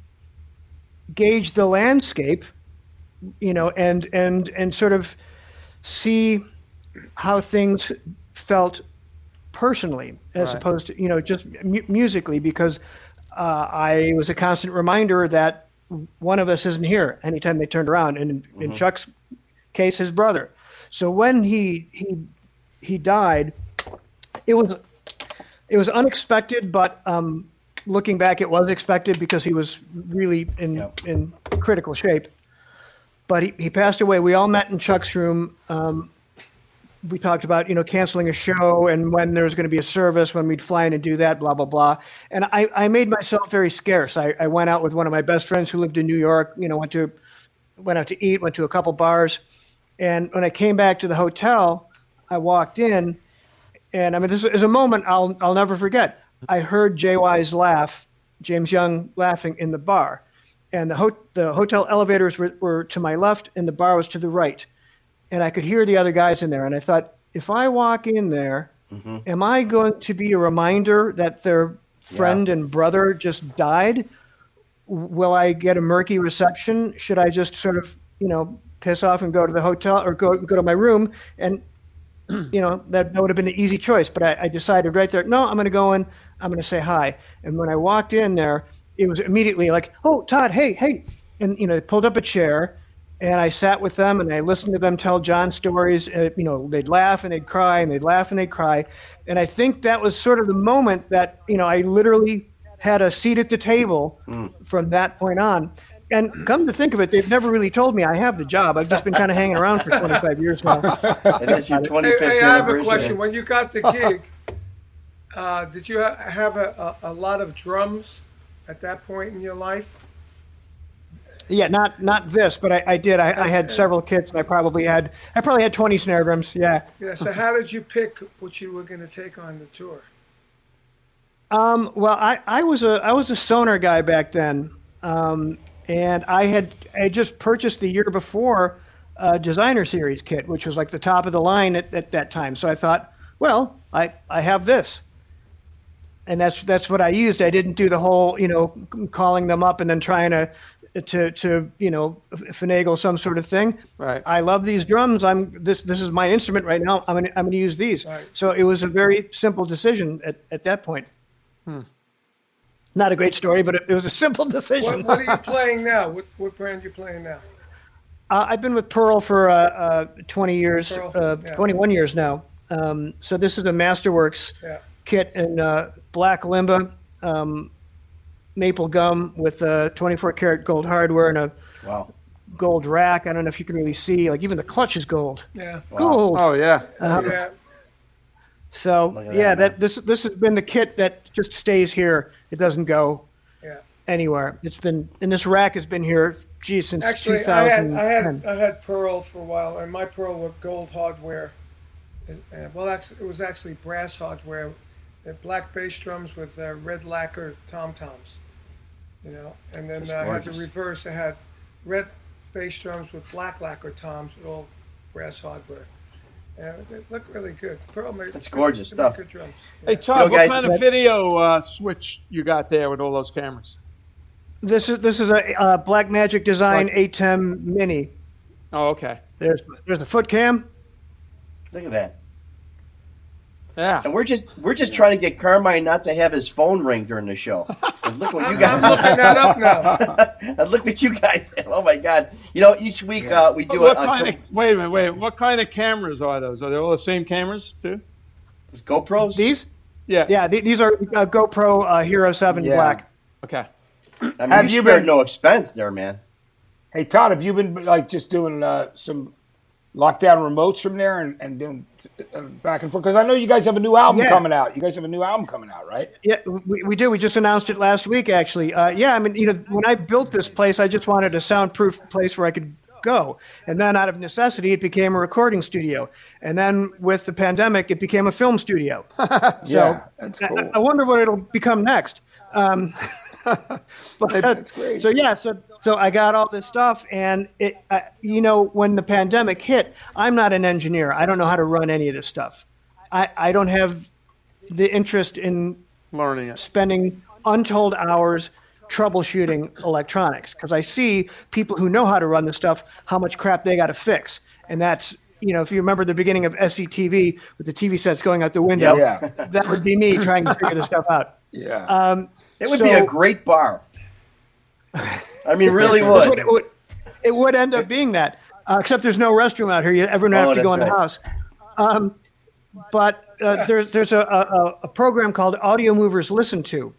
gauge the landscape, you know, and and and sort of see how things felt personally as Right. opposed to, you know, just mu- musically because uh, I was a constant reminder that one of us isn't here anytime they turned around, and in, in Chuck's case, his brother. So when he he he died, it was it was unexpected, but um, looking back, it was expected because he was really in in critical shape. But he, he passed away. We all met in Chuck's room. Um, we talked about you know canceling a show and when there was going to be a service when we'd fly in and do that blah blah blah and i, I made myself very scarce I, I went out with one of my best friends who lived in new york you know went to went out to eat went to a couple bars and when i came back to the hotel i walked in and i mean this is a moment i'll, I'll never forget i heard jy's laugh james young laughing in the bar and the, ho- the hotel elevators were, were to my left and the bar was to the right and I could hear the other guys in there. And I thought, if I walk in there, mm-hmm. am I going to be a reminder that their friend yeah. and brother just died? Will I get a murky reception? Should I just sort of, you know, piss off and go to the hotel or go go to my room? And you know that, that would have been the easy choice. But I, I decided right there, no, I'm going to go in. I'm going to say hi. And when I walked in there, it was immediately like, oh, Todd, hey, hey, and you know, they pulled up a chair and I sat with them and I listened to them tell John stories. Uh, you know, they'd laugh and they'd cry and they'd laugh and they'd cry. And I think that was sort of the moment that, you know, I literally had a seat at the table mm. from that point on. And come to think of it, they've never really told me I have the job. I've just been kind of hanging around for 25 years now. It is your 25th hey, hey, I have a question. When you got the gig, uh, did you have a, a, a lot of drums at that point in your life? Yeah, not not this, but I, I did. I, I, had several kits, and I probably had I probably had twenty snare drums. Yeah. Yeah. So how did you pick what you were going to take on the tour? Um, well, I, I was a I was a Sonor guy back then, um, and I had I just purchased the year before a designer series kit, which was like the top of the line at, at that time. So I thought, well, I I have this, and that's that's what I used. I didn't do the whole you know calling them up and then trying to to to you know finagle some sort of thing. Right. I love these drums. I'm this this is my instrument right now. I'm gonna I'm gonna use these. Right. So it was a very simple decision at, at that point. Hmm. Not a great story, but it, it was a simple decision. What, what, are you playing now? What what brand are you playing now? Uh, I've been with Pearl for uh, uh, 20 years, uh, yeah. 21 years now. Um, so this is a Masterworks yeah. kit in uh, black limba. Um, maple gum with a 24 karat gold hardware and a wow. gold rack. I don't know if you can really see, like even the clutch is gold. Yeah, wow. gold. Oh yeah. Uh, yeah. So yeah, that, that this this has been the kit that just stays here. It doesn't go yeah. anywhere. It's been and this rack has been here, geez, since actually 2000. I had I had I had pearl for a while, and my pearl with gold hardware. Well, actually, it was actually brass hardware. Black bass drums with uh, red lacquer tom toms you know. And then uh, I had the reverse. I had red bass drums with black lacquer toms with all brass hardware. Yeah, they look really good. Pearl made, That's gorgeous stuff. Good drums. Yeah. Hey Todd, you know, what kind of video uh, switch you got there with all those cameras? This is this is a uh, Blackmagic Design Black. ATEM Mini. Oh, okay. There's there's the foot cam. Look at that. Yeah. And we're just we're just trying to get Carmine not to have his phone ring during the show. And look what you guys. I'm looking that up now. and look what you guys have. Oh my God! You know, each week yeah. uh, we do what a, kind a, of, Wait a minute, wait. What kind of cameras are those? Are they all the same cameras too? GoPros. These? Yeah. Yeah. These are uh, GoPro uh, Hero Seven yeah. Black. Okay. I mean, have you, you spared been, no expense there, man. Hey Todd, have you been like just doing uh, some lockdown remotes from there and, and doing uh, back and forth? Because I know you guys have a new album yeah. coming out. You guys have a new album coming out, right? Yeah, we, we do. We just announced it last week, actually. Uh, yeah, I mean, you know, when I built this place, I just wanted a soundproof place where I could go. And then out of necessity, it became a recording studio. And then with the pandemic, it became a film studio. so yeah, that's cool. I, I, wonder what it'll become next. Um, but, that's great. So yeah, so so I got all this stuff, and it, uh, you know, when the pandemic hit, I'm not an engineer. I don't know how to run any of this stuff. I, I don't have the interest in learning it, spending untold hours troubleshooting electronics because I see people who know how to run the stuff, how much crap they got to fix, and that's you know, if you remember the beginning of SCTV with the TV sets going out the window, yep. yeah. that would be me trying to figure this stuff out. Yeah. Um, it would so, be a great bar. I mean, really would. It would, it would end up being that, uh, except there's no restroom out here. You, everyone oh, has to go in right. the house. Um, but uh, there's there's a, a, a, program called Audiomovers Listen to,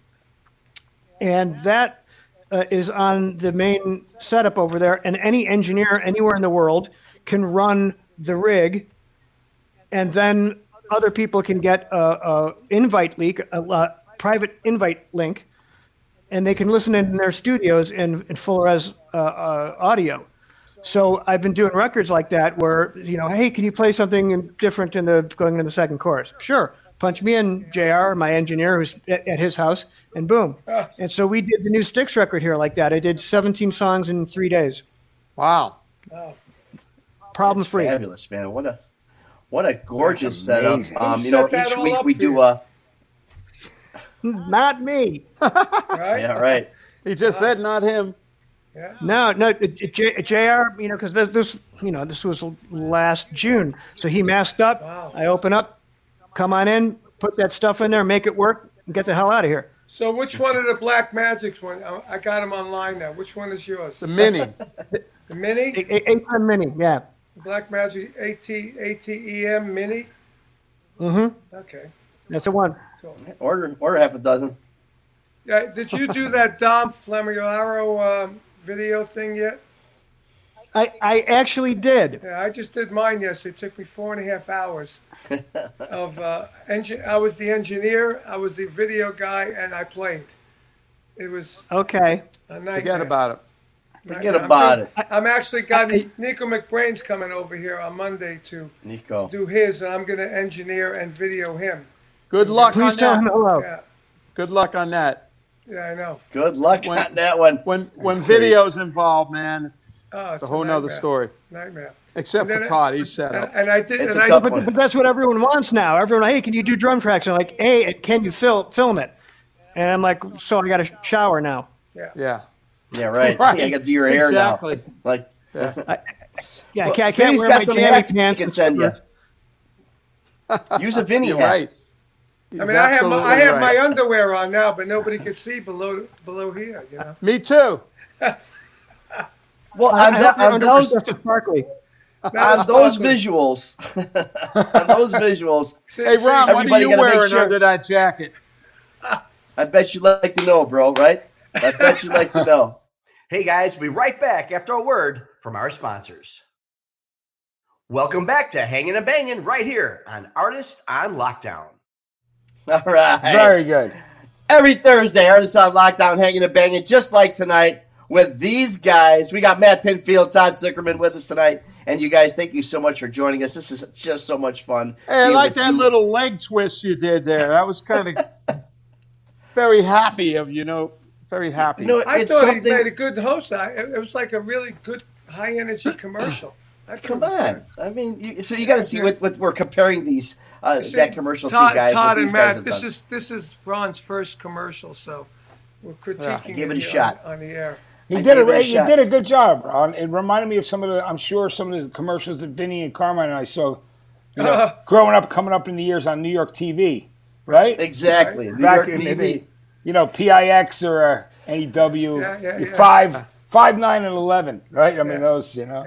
and that uh, is on the main setup over there. And any engineer anywhere in the world can run the rig and then other people can get a, a invite link, a, a private invite link, and they can listen in their studios in, in full res uh, uh, audio. So I've been doing records like that where you know, hey, can you play something different in the going into the second chorus? Sure. Punch me in, Jr. My engineer, who's at, at his house, and boom. And so we did the new Styx record here like that. I did 17 songs in three days, Wow. problem That's free. fabulous, man. What a what a gorgeous setup. Um, you know, each week we for do you? Uh Not me. Right? yeah, right. He just said not him. Yeah. No, no, it- it- J, Jr. You know, because this, this, you know, this was last June, so he masked up. Wow. I open up, come on in, put that stuff in there, make it work, and get the hell out of here. So which one of the Black Magics one? I- I got them online now. Which one is yours? The mini. The Mini? A- a- Eight ton mini, yeah. Black Magic AT ATEM Mini? Mm-hmm. Okay. That's the one. Order order half a dozen. Yeah, did you do that Dom Famularo um, video thing yet? I, I actually did. Yeah, I just did mine yesterday. It took me four and a half hours. of uh, engine, I was the engineer, I was the video guy, and I played. It was Okay. a nightmare. Forget about it. Forget I'm about doing- it. I'm actually got I- Nicko McBrain's coming over here on Monday to Nicko. do his, and I'm going to engineer and video him. Good luck Please on tell that. him hello. Yeah, Good luck on that. yeah, I know. Good luck When- on that one. When when great. video's involved, man, it's, Oh, it's a whole nother nightmare. story. Nightmare. Except for Todd, he's set up. and I did. It's and a I, tough But, one. but that's what everyone wants now. Everyone, hey, can you do drum tracks? And I'm like, hey, can you fil- film it? And I'm like, so I got to shower now. Yeah. Yeah, right. Right. Yeah, I got to do your hair Exactly. now. Like Yeah. Yeah, I can't, I can't Vinny's wear got my some jammy hats he pants. can send you. Use a Vinny You're hat. right. I mean, I have my, I have my underwear on now, but nobody can see below below here. You know. Me too. Well, I, on, I the- hope on those stuff sparkly. on those visuals, on those visuals, Hey, Ron, what are you wearing sure- under that jacket? I bet you'd like to know, bro. Right? I bet you'd like to know. Hey guys, we'll be right back after a word from our sponsors. Welcome back to Hanging and Banging right here on Artist on Lockdown. All right. Very good. Every Thursday, Artists on Lockdown, hanging and banging, just like tonight with these guys. We got Matt Pinfield, Todd Sucherman with us tonight. And you guys, thank you so much for joining us. This is just so much fun. Hey, I like that you. little leg twist you did there. That was kind of very happy of you know, very happy. You know, I it's thought something. he made a good host. I, it it was like a really good high energy commercial. Come thought it was on. I mean, you, so you got to see what, what we're comparing these uh, good. that commercial Todd, to, guys. Todd and these guys Matt, have this done. is this is Ron's first commercial, so we're critiquing Give it a here shot. on, on the air. He I did gave it a, a he did a good job, Ron. It reminded me of some of the I'm sure some of the commercials that Vinny and Carmine and I saw, you know, growing up, coming up in the years on New York TV, right? exactly New Back York in TV. the, you know, PIX or uh, NEW, Yeah, yeah, yeah. five, five, nine, and eleven, right? I mean, those, you know.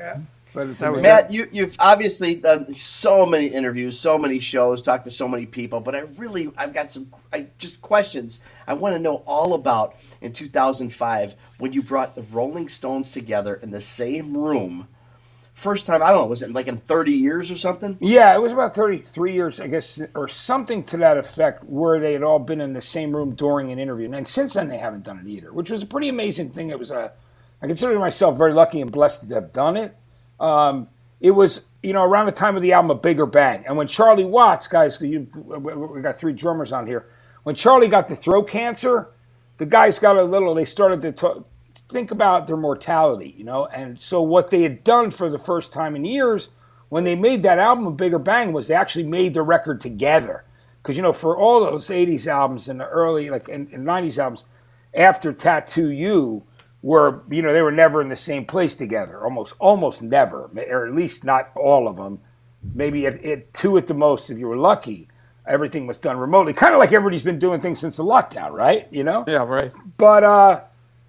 Yeah. But it's That was amazing. Matt, you, you've obviously done so many interviews, so many shows, talked to so many people, but I really, I've got some I, just questions I want to know all about in 2005 when you brought the Rolling Stones together in the same room. First time, I don't know, was it like in 30 years or something? Yeah, it was about 33 years, I guess, or something to that effect, where they had all been in the same room during an interview. And since then, they haven't done it either, which was a pretty amazing thing. It was a, I consider myself very lucky and blessed to have done it. Um, it was, you know, around the time of the album, A Bigger Bang. And when Charlie Watts, guys, you, we got three drummers on here. When Charlie got the throat cancer, the guys got a little, they started to think about their mortality, you know? And so what they had done for the first time in years when they made that album, A Bigger Bang, was they actually made the record together. Because, you know, for all those 80s albums and the early, like, and, and 90s albums, after Tattoo You, were you know they were never in the same place together. Almost almost never or at least not all of them. Maybe at, at two at the most if you were lucky everything was done remotely. Kind of like everybody's been doing things since the lockdown right? You know? Yeah, right. but uh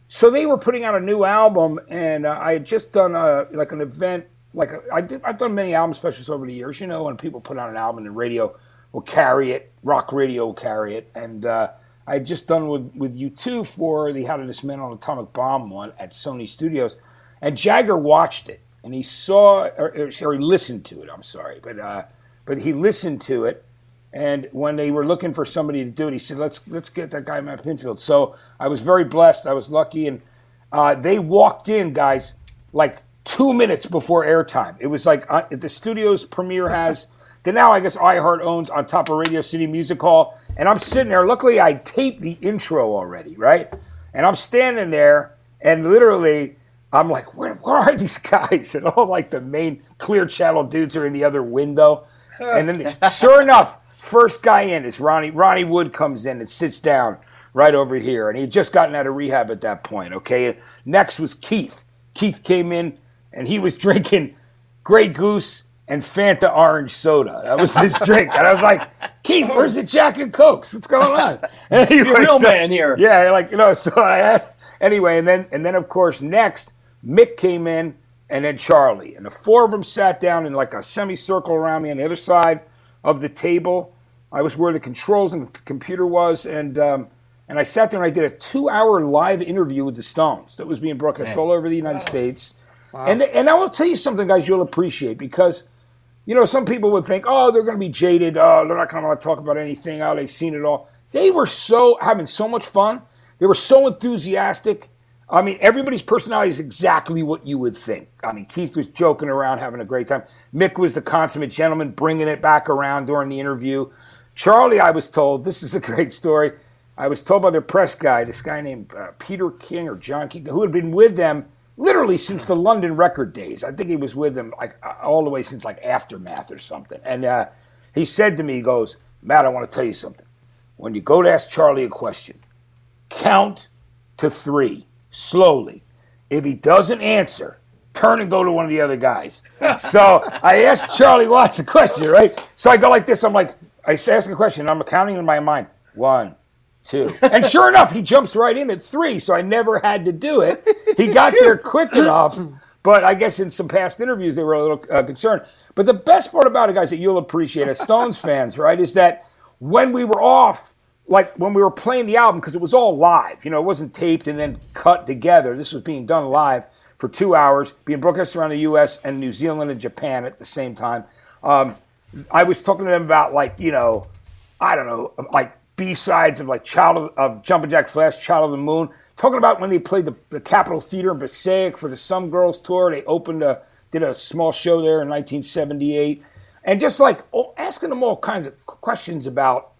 so they were putting out a new album and uh, i had just done a like an event like a, I did, i've done many album specials over the years you know when people put out an album and the radio will carry it rock radio will carry it. And uh I had just done with with U2 for the How to Dismantle an Atomic Bomb one at Sony Studios, and Jagger watched it and he saw or, or he listened to it. I'm sorry, but uh, but he listened to it. And when they were looking for somebody to do it, he said, "Let's let's get that guy Matt Pinfield." So I was very blessed. I was lucky, and uh, they walked in, guys, like two minutes before airtime. It was like uh, the studio's premiere has. Then now I guess iHeart owns on top of Radio City Music Hall, and I'm sitting there. Luckily, I taped the intro already, right? And I'm standing there, and literally, I'm like, where, where are these guys? And all like the main Clear Channel dudes are in the other window. And then, sure enough, first guy in is Ronnie. Ronnie Wood comes in and sits down right over here, and he had just gotten out of rehab at that point. Okay, next was Keith. Keith came in, and he was drinking Grey Goose and Fanta orange soda. That was his drink. And I was like, Keith, where's the Jack and Cokes? What's going on? And he You're a real uh, man here. Yeah, like you know. So I asked anyway, and then and then of course next Mick came in, and then Charlie, and the four of them sat down in like a semicircle around me on the other side of the table. I was where the controls and the computer was, and um, and I sat there and I did a two-hour live interview with the Stones that was being broadcast all over the United States. And and I will tell you something, guys, you'll appreciate because you know, some people would think, oh, they're going to be jaded. Oh, they're not going to want to talk about anything. Oh, they've seen it all. They were so having so much fun. They were so enthusiastic. I mean, everybody's personality is exactly what you would think. I mean, Keith was joking around, having a great time. Mick was the consummate gentleman, bringing it back around during the interview. Charlie, I was told, this is a great story. I was told by their press guy, this guy named uh, Peter King or John King, who had been with them literally since the London record days. I think he was with them like uh, all the way since like Aftermath or something. And uh, he said to me, he goes, Matt, I want to tell you something. When you go to ask Charlie a question, count to three slowly. If he doesn't answer, turn and go to one of the other guys. so I asked Charlie Watts a question, right? So I go like this. I'm like, I ask a question, and I'm counting in my mind. One, two. And sure enough, he jumps right in at three, so I never had to do it. He got there quick enough, but I guess in some past interviews they were a little uh, concerned. But the best part about it, guys, that you'll appreciate as Stones fans, right, is that when we were off, like when we were playing the album, because it was all live, you know, it wasn't taped and then cut together. This was being done live for two hours, being broadcast around the U.S. and New Zealand and Japan at the same time. Um, I was talking to them about like you know, I don't know, like B sides of like Child of, of Jumpin' Jack Flash, Child of the Moon. Talking about when they played the, the Capitol Theater in Passaic for the Some Girls tour. They opened a did a small show there in 1978, and just like oh, asking them all kinds of questions about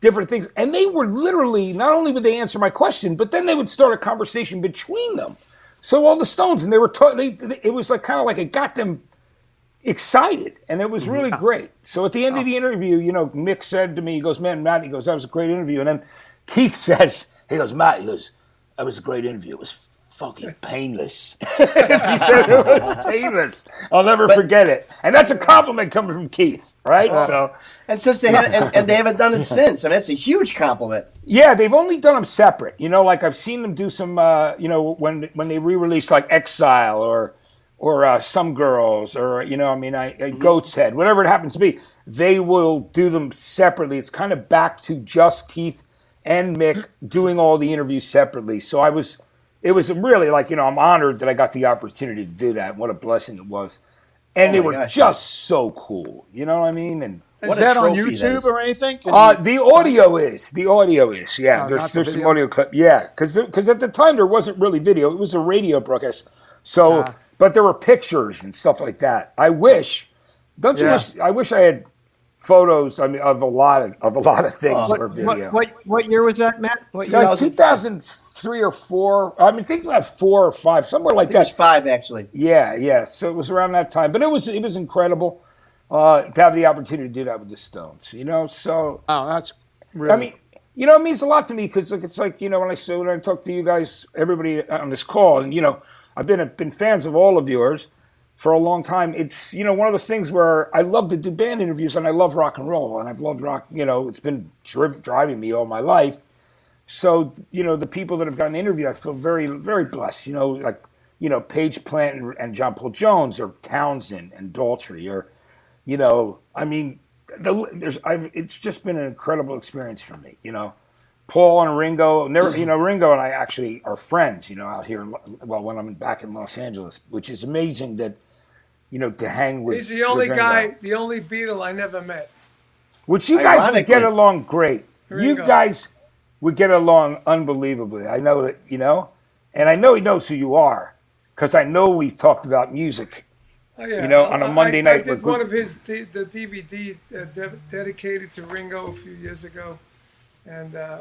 different things. And they were literally not only would they answer my question, but then they would start a conversation between them. So all the Stones, and they were ta- they, they- it was like kind of like it got them excited, and it was really great. So at the end of the interview, you know, Mick said to me, he goes, "Man, Matt," he goes, "That was a great interview." And then Keith says, "He goes, Matt," he goes, "That was a great interview. It was fucking painless." he said it was painless. I'll never forget it, and that's a compliment coming from Keith, right? so. And since they haven't, and, and they haven't done it since, I mean, that's a huge compliment. Yeah, they've only done them separate. You know, like I've seen them do some. Uh, you know, when when they re-released like Exile or or uh, Some Girls or you know, I mean, I, I Goat's Head, whatever it happens to be, they will do them separately. It's kind of back to just Keith and Mick doing all the interviews separately. So I was, it was really like you know, I'm honored that I got the opportunity to do that. What a blessing it was, and Oh they were gosh, just so cool. You know what I mean? And Is What that on trophy that YouTube or anything? Uh, you- the audio is the audio is yeah. Oh, there's not the there's some audio clip yeah because because at the time there wasn't really video. It was a radio broadcast. So Ah. But there were pictures and stuff like that. I wish don't you Yeah. wish I wish I had photos. I mean of a lot of of a lot of things or What, video. what what year was that, Matt? What year? Like 2003 or four. I mean, think about four or five, somewhere like I think it was that. five, actually. Yeah, yeah. So it was around that time, but it was it was incredible uh, to have the opportunity to do that with the Stones. You know, so oh, that's really. I mean, you know, it means a lot to me because like, it's like you know when I say when I talk to you guys, everybody on this call, and you know, I've been been fans of all of yours for a long time. It's you know one of those things where I love to do band interviews and I love rock and roll and I've loved rock. You know, it's been dri- driving me all my life. So you know, the people that have gotten interviewed, I feel very very blessed. You know, like you know, Page Plant and, and John Paul Jones or Townshend and Daltrey or you know, I mean, the, there's I've it's just been an incredible experience for me. You know, Paul and Ringo, never, you know, Ringo and I actually are friends. You know, out here, well, when I'm back in Los Angeles, which is amazing that you know, to hang with. He's the only with Ringo. guy, the only Beatle I never met. Which you guys would get along great. You guys would get along unbelievably. I know that, you know, and I know he knows who you are because I know we've talked about music. Oh, yeah. You know, on a Monday I, night I did group- one of his d- the DVD uh, de- dedicated to Ringo a few years ago, and uh,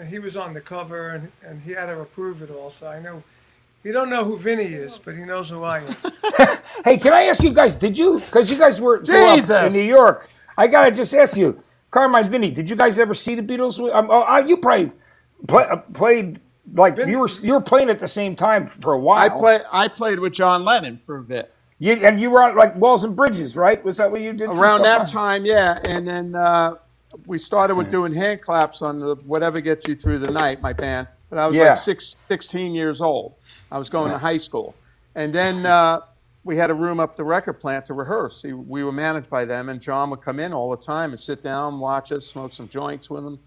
and he was on the cover, and, and he had to approve it all. So I know he don't know who Vinny is, but he knows who I am. Hey, can I ask you guys? Did you? Because you guys were grew up in New York. I gotta just ask you, Carmine, Vinny, did you guys ever see the Beatles? Um, oh, uh, you played, play, uh, played like you were you were playing at the same time for a while. I play. I played with John Lennon for a bit. You, and you were on like Walls and Bridges, right? Was that what you did? Around that on? time, yeah. And then uh, we started with doing hand claps on the Whatever Gets You Through the Night, my band. But I was Yeah. like six, 16 years old. I was going to high school. And then uh, we had a room up the record plant to rehearse. We were managed by them, and John would come in all the time and sit down, watch us, smoke some joints with him,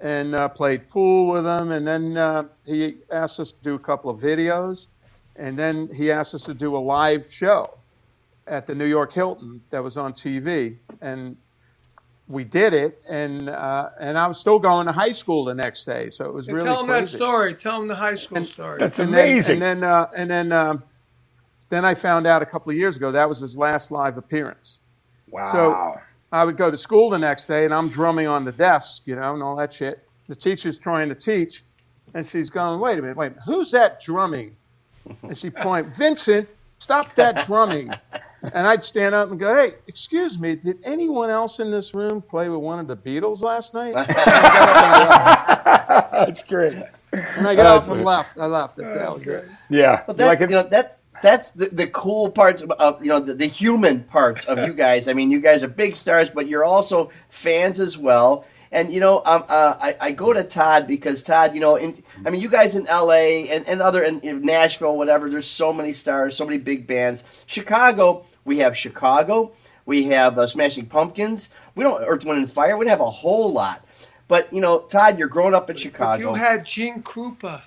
and uh, played pool with them. And then uh, he asked us to do a couple of videos. And then he asked us to do a live show at the New York Hilton that was on TV, and we did it. And uh, and I was still going to high school the next day, so it was And really tell them crazy. that story. Tell them the high school story. That's And amazing. Then, and then uh, and then um, then I found out a couple of years ago that was his last live appearance. wow. So I would go to school the next day, and I'm drumming on the desk, you know, and all that shit. The teacher's trying to teach, and she's going, "Wait a minute, wait, a minute, who's that drumming?" And she point, "Vincent, stop that drumming." And I'd stand up and go, "Hey, excuse me, did anyone else in this room play with one of the Beatles last night?" And I got up and I left. That's great. And I got That's up and left. I left. That's, that was it. Yeah. But that Like it- you know that that's the, the cool parts of, of you know the, the human parts of you guys. I mean, you guys are big stars, but you're also fans as well. And you know, um, uh, I, I go to Todd because Todd, you know, in, I mean, you guys in L.A. and, and other in, in Nashville, whatever. There's so many stars, so many big bands. Chicago, we have Chicago, we have uh, Smashing Pumpkins. We don't Earth, Wind and Fire. We don't have a whole lot. But you know, Todd, you're growing up in Chicago. you had Gene Krupa.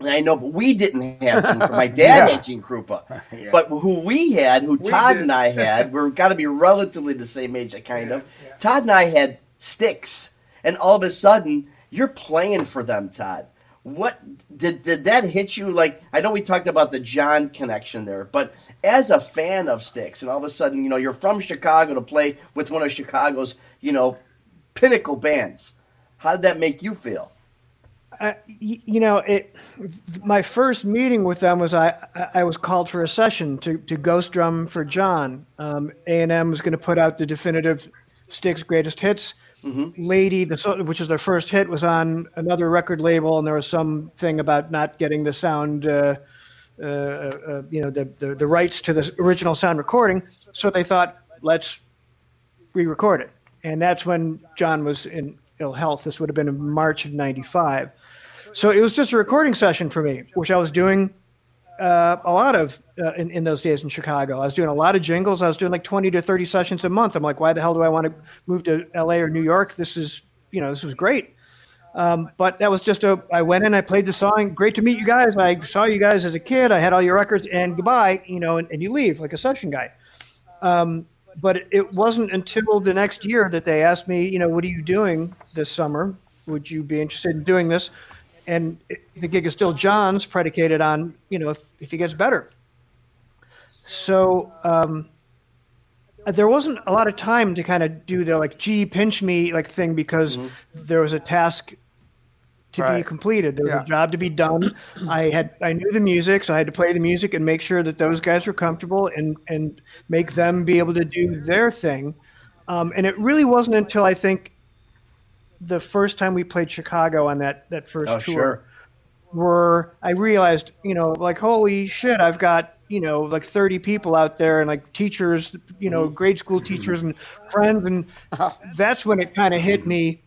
I know, but we didn't have Gene Krupa. My dad Yeah. had Gene Krupa. But who we had, who Todd did. and I had, we're got to be relatively the same age, kind of. Todd and I had sticks. And all of a sudden, you're playing for them, Todd. What did did that hit you like? I know we talked about the John connection there, but as a fan of Styx, and all of a sudden, you know, you're from Chicago to play with one of Chicago's, you know, pinnacle bands. How did that make you feel? y- you know, it. My first meeting with them was I. I- was called for a session to to ghost drum for John. Um, A and M was going to put out the definitive Styx greatest hits. Lady, the which is their first hit, was on another record label, and there was something about not getting the sound. Uh, uh, uh, you know the, the the rights to the original sound recording, so they thought let's re-record it, and that's when John was in ill health. This would have been in March of '95. So it was just a recording session for me, which I was doing uh, a lot of uh, in, in those days in Chicago. I was doing a lot of jingles. I was doing like 20 to 30 sessions a month. I'm like, why the hell do I want to move to LA or New York? This is, you know, this was great. Um, but that was just a, I went in, I played the song. Great to meet you guys. I saw you guys as a kid. I had all your records and goodbye, you know, and, and you leave like a session guy. Um, but it- it wasn't until the next year that they asked me, you know, what are you doing this summer? Would you be interested in doing this? And the gig is still John's, predicated on, you know, if, if he gets better. So um, there wasn't a lot of time to kind of do the like, gee, pinch me like thing because there was a task to be completed. There was Yeah. a job to be done. I had I knew the music, so I had to play the music and make sure that those guys were comfortable and and make them be able to do their thing. Um, and it really wasn't until I think the first time we played Chicago on that that first Oh, tour sure. where I realized, you know, like holy shit, I've got you know like 30 people out there and like teachers, you know, grade school teachers and friends, and that's when it kind of hit me.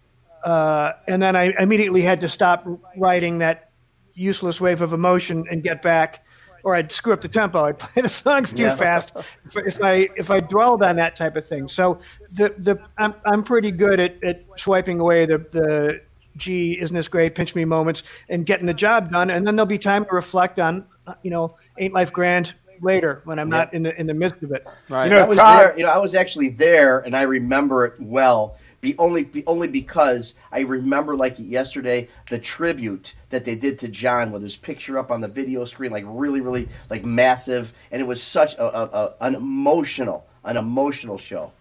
Uh, and then I immediately had to stop writing that useless wave of emotion and get back, or I'd screw up the tempo. I'd play the songs too Yeah. fast if, if I if I dwelled on that type of thing. So the the I'm I'm pretty good at, at swiping away the the gee isn't this great pinch me moments and getting the job done, and then there'll be time to reflect on uh, you know ain't life grand later when I'm not in the in the midst of it. Right. You know, I was Todd- there. You know, I was actually there, and I remember it well. Be only be, only because I remember like yesterday the tribute that they did to John with his picture up on the video screen, like really, really like massive, and it was such a, a, a an emotional, an emotional show.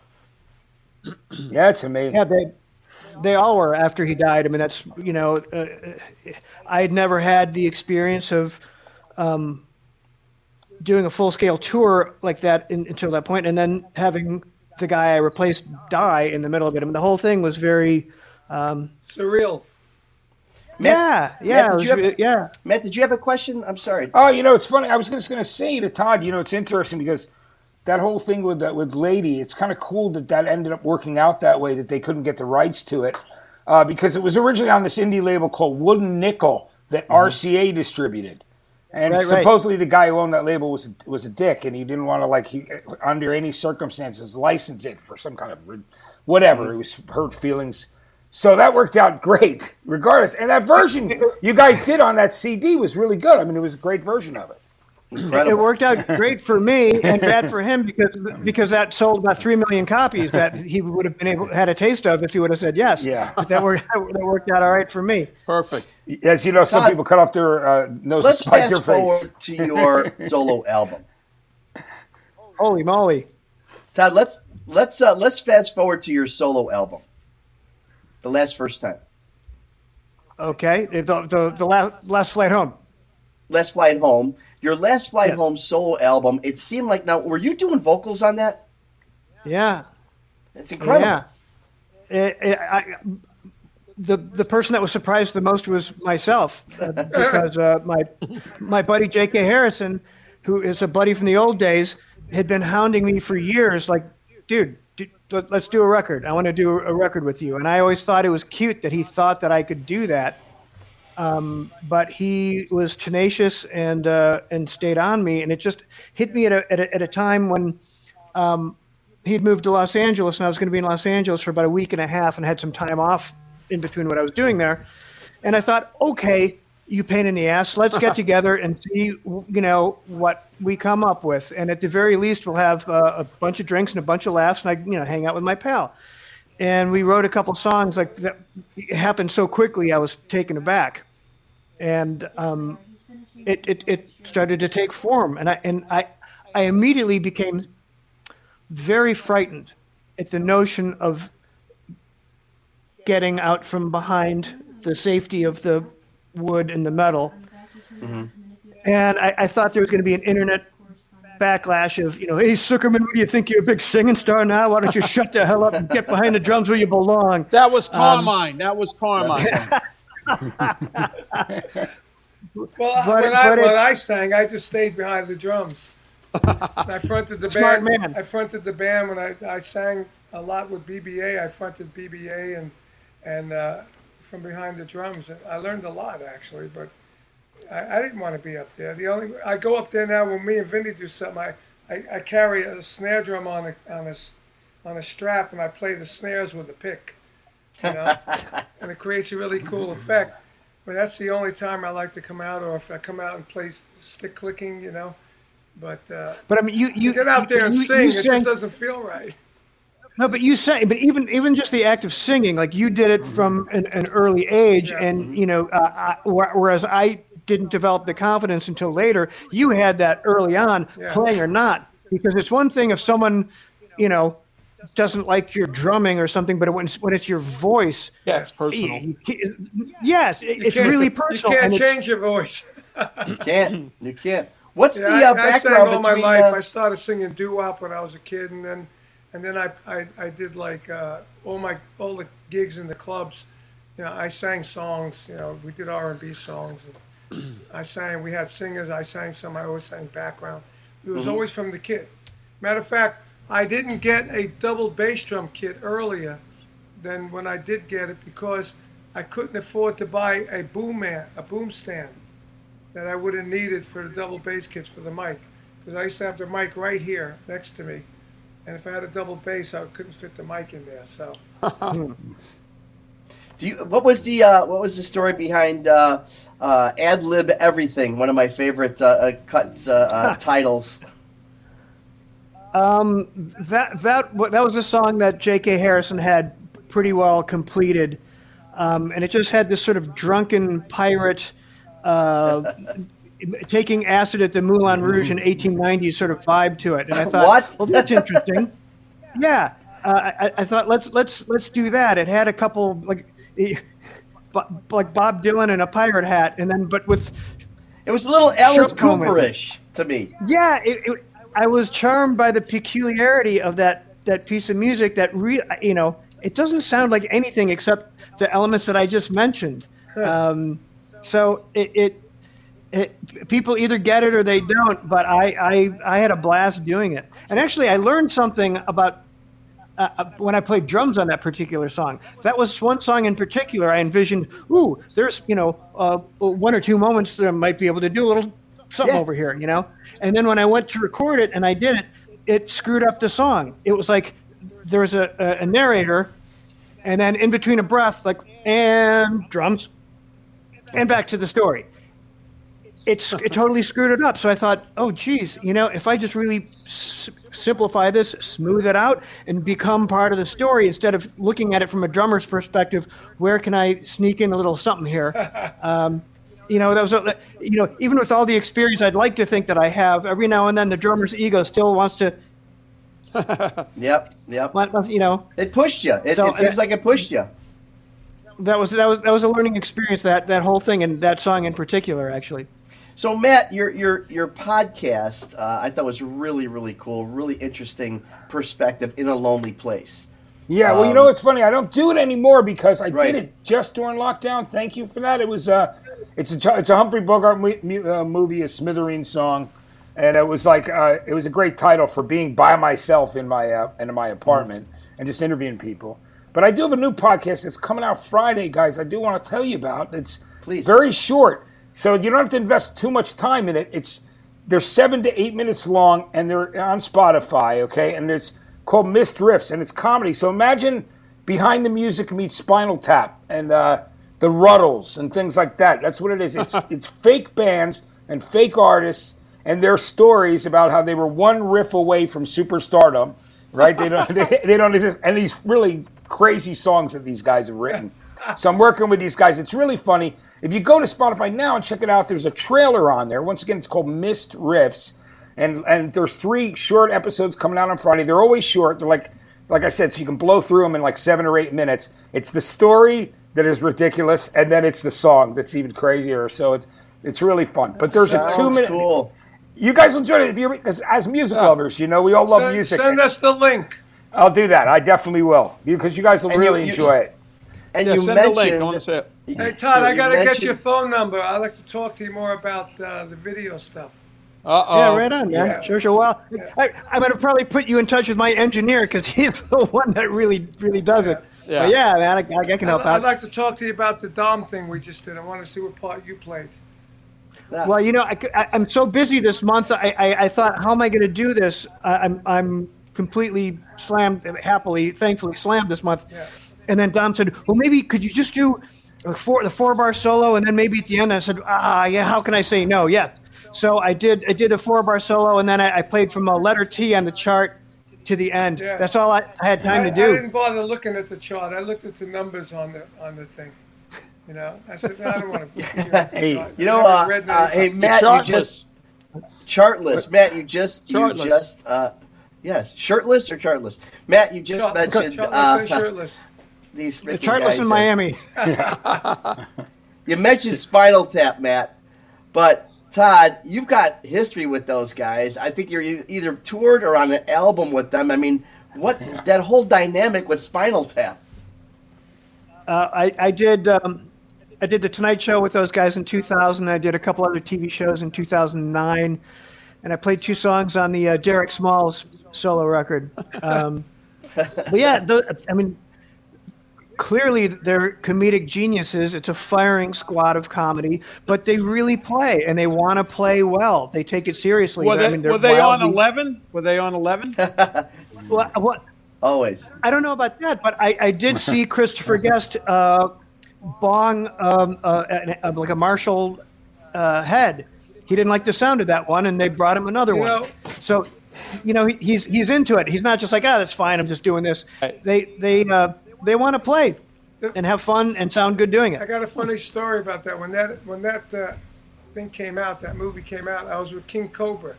Yeah, it's amazing. Yeah, they they all were after he died. I mean, that's you know, uh, I had never had the experience of um, doing a full scale tour like that in, until that point, and then having the guy I replaced die in the middle of it. I mean, the whole thing was very. Um, Surreal. yeah, yeah, did was you have- yeah. Matt, did you have a question? I'm sorry. Oh, you know, it's funny. I was just going to say to Todd, you know, it's interesting because that whole thing with that with Lady, it's kind of cool that that ended up working out that way that they couldn't get the rights to it uh, because it was originally on this indie label called Wooden Nickel that RCA distributed. And Right, right. supposedly the guy who owned that label was a, was a dick, and he didn't want to like he, under any circumstances license it for some kind of whatever. Mm-hmm. It was hurt feelings. So that worked out great, regardless. And that version you guys did on that CD was really good. I mean, it was a great version of it. Incredible. It worked out great for me and bad for him because because that sold about three million copies that he would have been able had a taste of if he would have said yes. Yeah. but that worked that worked out all right for me. Perfect. As you know, some Todd, people cut off their uh, nose Let's to spite their face. forward to your solo album, Holy moly! Todd. Let's let's uh, let's fast forward to your solo album, the last first time, Okay, the the, the last, last flight home. Last flight home. Your last flight Yeah. home solo album. It seemed like now were you doing vocals on that? Yeah, It's incredible. yeah. It, it, I, the the person that was surprised the most was myself uh, because uh, my my buddy J.K. Harrison, who is a buddy from the old days, had been hounding me for years. Like, dude, let's do a record. I want to do a record with you. And I always thought it was cute that he thought that I could do that. Um, but he was tenacious and uh, and stayed on me, and it just hit me at a at a, at a time when um, he'd moved to Los Angeles, and I was going to be in Los Angeles for about a week and a half, and had some time off in between what I was doing there. And I thought, okay, you pain in the ass, let's get together and see, you know, what we come up with. And at the very least, we'll have uh, a bunch of drinks and a bunch of laughs, and I, you know, hang out with my pal. And we wrote a couple songs like that. It happened so quickly, I was taken aback, and um, it, it it started to take form, and I and I I immediately became very frightened at the notion of getting out from behind the safety of the wood and the metal. And I, I thought there was going to be an internet backlash of, you know, hey, Sucherman, what do you think? You're a big singing star now? Why don't you shut the hell up and get behind the drums where you belong? That was Carmine. that was Carmine. Well, But- when, I, it- when I sang, I just stayed behind the drums. And I fronted the Smart band. man. I fronted the band when I, I sang a lot with BBA. I fronted BBA and and uh, from behind the drums. And I learned a lot actually, but I, I didn't want to be up there. The only I go up there now when me and Vinny do something. I, I, I carry a snare drum on a on a on a strap and I play the snares with a pick. You know, and it creates a really cool effect. But that's the only time I like to come out, or if I come out and play stick clicking, you know. But uh, But I mean, you, you get out there and you- sing, you it just doesn't feel right. No, but you sang, but even even just the act of singing, like you did it from an, an early age, and you know, uh, I, whereas I didn't develop the confidence until later. You had that early on, Yeah. playing or not, because it's one thing if someone, you know, doesn't like your drumming or something, but when it's, when it's your voice, yeah, it's personal. you can't- yes, it, it's really personal. You can't change your voice. You can't. You can't. What's Yeah, the I, uh, I sang background all my life. uh, I started singing doo wop when I was a kid, and then and then I I, I did like uh, all my all the gigs in the clubs. You know, I sang songs. You know, we did R and B songs. And I sang. We had singers. I sang some. I always sang background. It was always from the kid. Matter of fact, I didn't get a double bass drum kit earlier than when I did get it because I couldn't afford to buy a boom man, a boom stand that I would have needed for the double bass kits for the mic. Because I used to have the mic right here next to me. And if I had a double bass, I couldn't fit the mic in there. So Do you? What was the uh, What was the story behind uh, uh, Ad Lib Everything? One of my favorite uh, uh, cuts uh, uh, titles. Um, that that that was a song that J.K. Harrison had pretty well completed, um, and it just had this sort of drunken pirate uh, taking acid at the Moulin Rouge in 1890 sort of vibe to it. And I thought, What? well, that's interesting. yeah, uh, I, I thought let's let's let's do that. It had a couple like. eh, Like Bob Dylan in a pirate hat, and then but with It was a little Alice Cooperish to me. yeah, it, it, I was charmed by the peculiarity of that that piece of music. That re, you know, it doesn't sound like anything except the elements that I just mentioned. Um, so it, it, it people either get it or they don't. But I, I I had a blast doing it, and actually I learned something about. Uh, uh, when I played drums on that particular song, that was one song in particular. I envisioned, ooh, there's you know uh, one or two moments that I might be able to do a little something Yeah. over here, you know. And then when I went to record it and I did it, it screwed up the song. It was like there was a, a, a narrator, and then in between a breath, like and drums, and back to the story. It's it totally screwed it up. So I thought, oh, geez, you know, if I just really s- simplify this, smooth it out, and become part of the story instead of looking at it from a drummer's perspective, where can I sneak in a little something here? Um, you know, that was, a, you know, even with all the experience, I'd like to think that I have. Every now and then, the drummer's ego still wants to, Yep, yep. wants- you know, It pushed you. It, So- it seems like it pushed you. that was that was that was a learning experience. That that whole thing and that song in particular, actually. So Matt, your your your podcast, uh, I thought was really really cool, really interesting perspective in a lonely place. Yeah, well, you Um, know what's funny? I don't do it anymore because I Right. did it just during lockdown. Thank you for that. It was uh, it's a it's a Humphrey Bogart mu- uh, movie, a Smithereen song, and it was like uh, it was a great title for being by myself in my uh, in my apartment and just interviewing people. But I do have a new podcast that's coming out Friday, guys. I do want to tell you about. It's Please. very short, so you don't have to invest too much time in it. It's they're seven to eight minutes long, and they're on Spotify. Okay, and it's called Missed Riffs, and it's comedy. So imagine behind the music meets Spinal Tap and uh, the Rutles and things like that. That's what it is. It's it's fake bands and fake artists and their stories about how they were one riff away from superstardom. Right? They don't they, they don't exist, and these really crazy songs that these guys have written. So I'm working with these guys. It's really funny. If you go to Spotify now and check it out, there's a trailer on there. Once again, it's called Missed Riffs, and and there's three short episodes coming out on Friday. They're always short. They're like like I said, so you can blow through them in like seven or eight minutes. It's the story that is ridiculous, and then it's the song that's even crazier. So it's it's really fun. But there's a two minute. cool. You guys will enjoy it if you because as music lovers, you know we all love Send, music. send us the link. I'll do that. I definitely will because you guys will And really you- enjoy it. And Yeah, you send the link. I mentioned want to say it. Hey Todd, I gotta get your phone number. I'd like to talk to you more about uh, the video stuff. Uh-oh. Yeah, right on, man. Yeah. Sure, sure. Well, I, I'm going to probably put you in touch with my engineer because he's the one that really, really does it. Yeah. But yeah, man, I, I can help I'd, I'd like to talk to you about the Dom thing we just did. I want to see what part you played. Well, you know, I, I, am so busy this month. I, I, I thought, how am I going to do this? I, I'm, I'm completely slammed, happily, thankfully slammed this month. Yeah. And then Dom said, well, maybe could you just do a four, the four bar solo, and then maybe at the end I said, ah, yeah, how can I say no? Yeah. So I did, I did a four bar solo, and then I, I played from a letter T on the chart to the end. Yeah. That's all I, I had time I, to do. I didn't bother looking at the chart. I looked at the numbers on the on the thing. You know, I said, no, I don't want to. Hey, You know, uh, uh, hey Matt, you just chartless. Matt, you just you just uh, yes, shirtless or chartless. Matt, you just mentioned Chartless uh, and shirtless. these The freaking chartless in Miami. You mentioned Spinal Tap, Matt, but Todd, you've got history with those guys. I think you're either toured or on an album with them. I mean, what that whole dynamic with Spinal Tap? Uh, I, I did um, I did the Tonight Show with those guys in 2000. I did a couple other TV shows in 2009, and I played two songs on the uh, Derek Smalls solo record. Um, but yeah, the, I mean, clearly they're comedic geniuses. It's a firing squad of comedy, but they really play and they want to play well. They take it seriously. Were I they, mean, were they on 11? Were they on 11? Well, what, Always. I don't know about that, but I, I did see Christopher Guest uh, bong um, uh, uh, like a Marshall uh, head. He didn't like the sound of that one, and they brought him another You one. know- so, you know, he, he's he's into it. He's not just like, ah, that's fine. I'm just doing this. They they uh, they want to play and have fun and sound good doing it. I got a funny story about that. When that when that uh, thing came out, that movie came out, I was with King Cobra,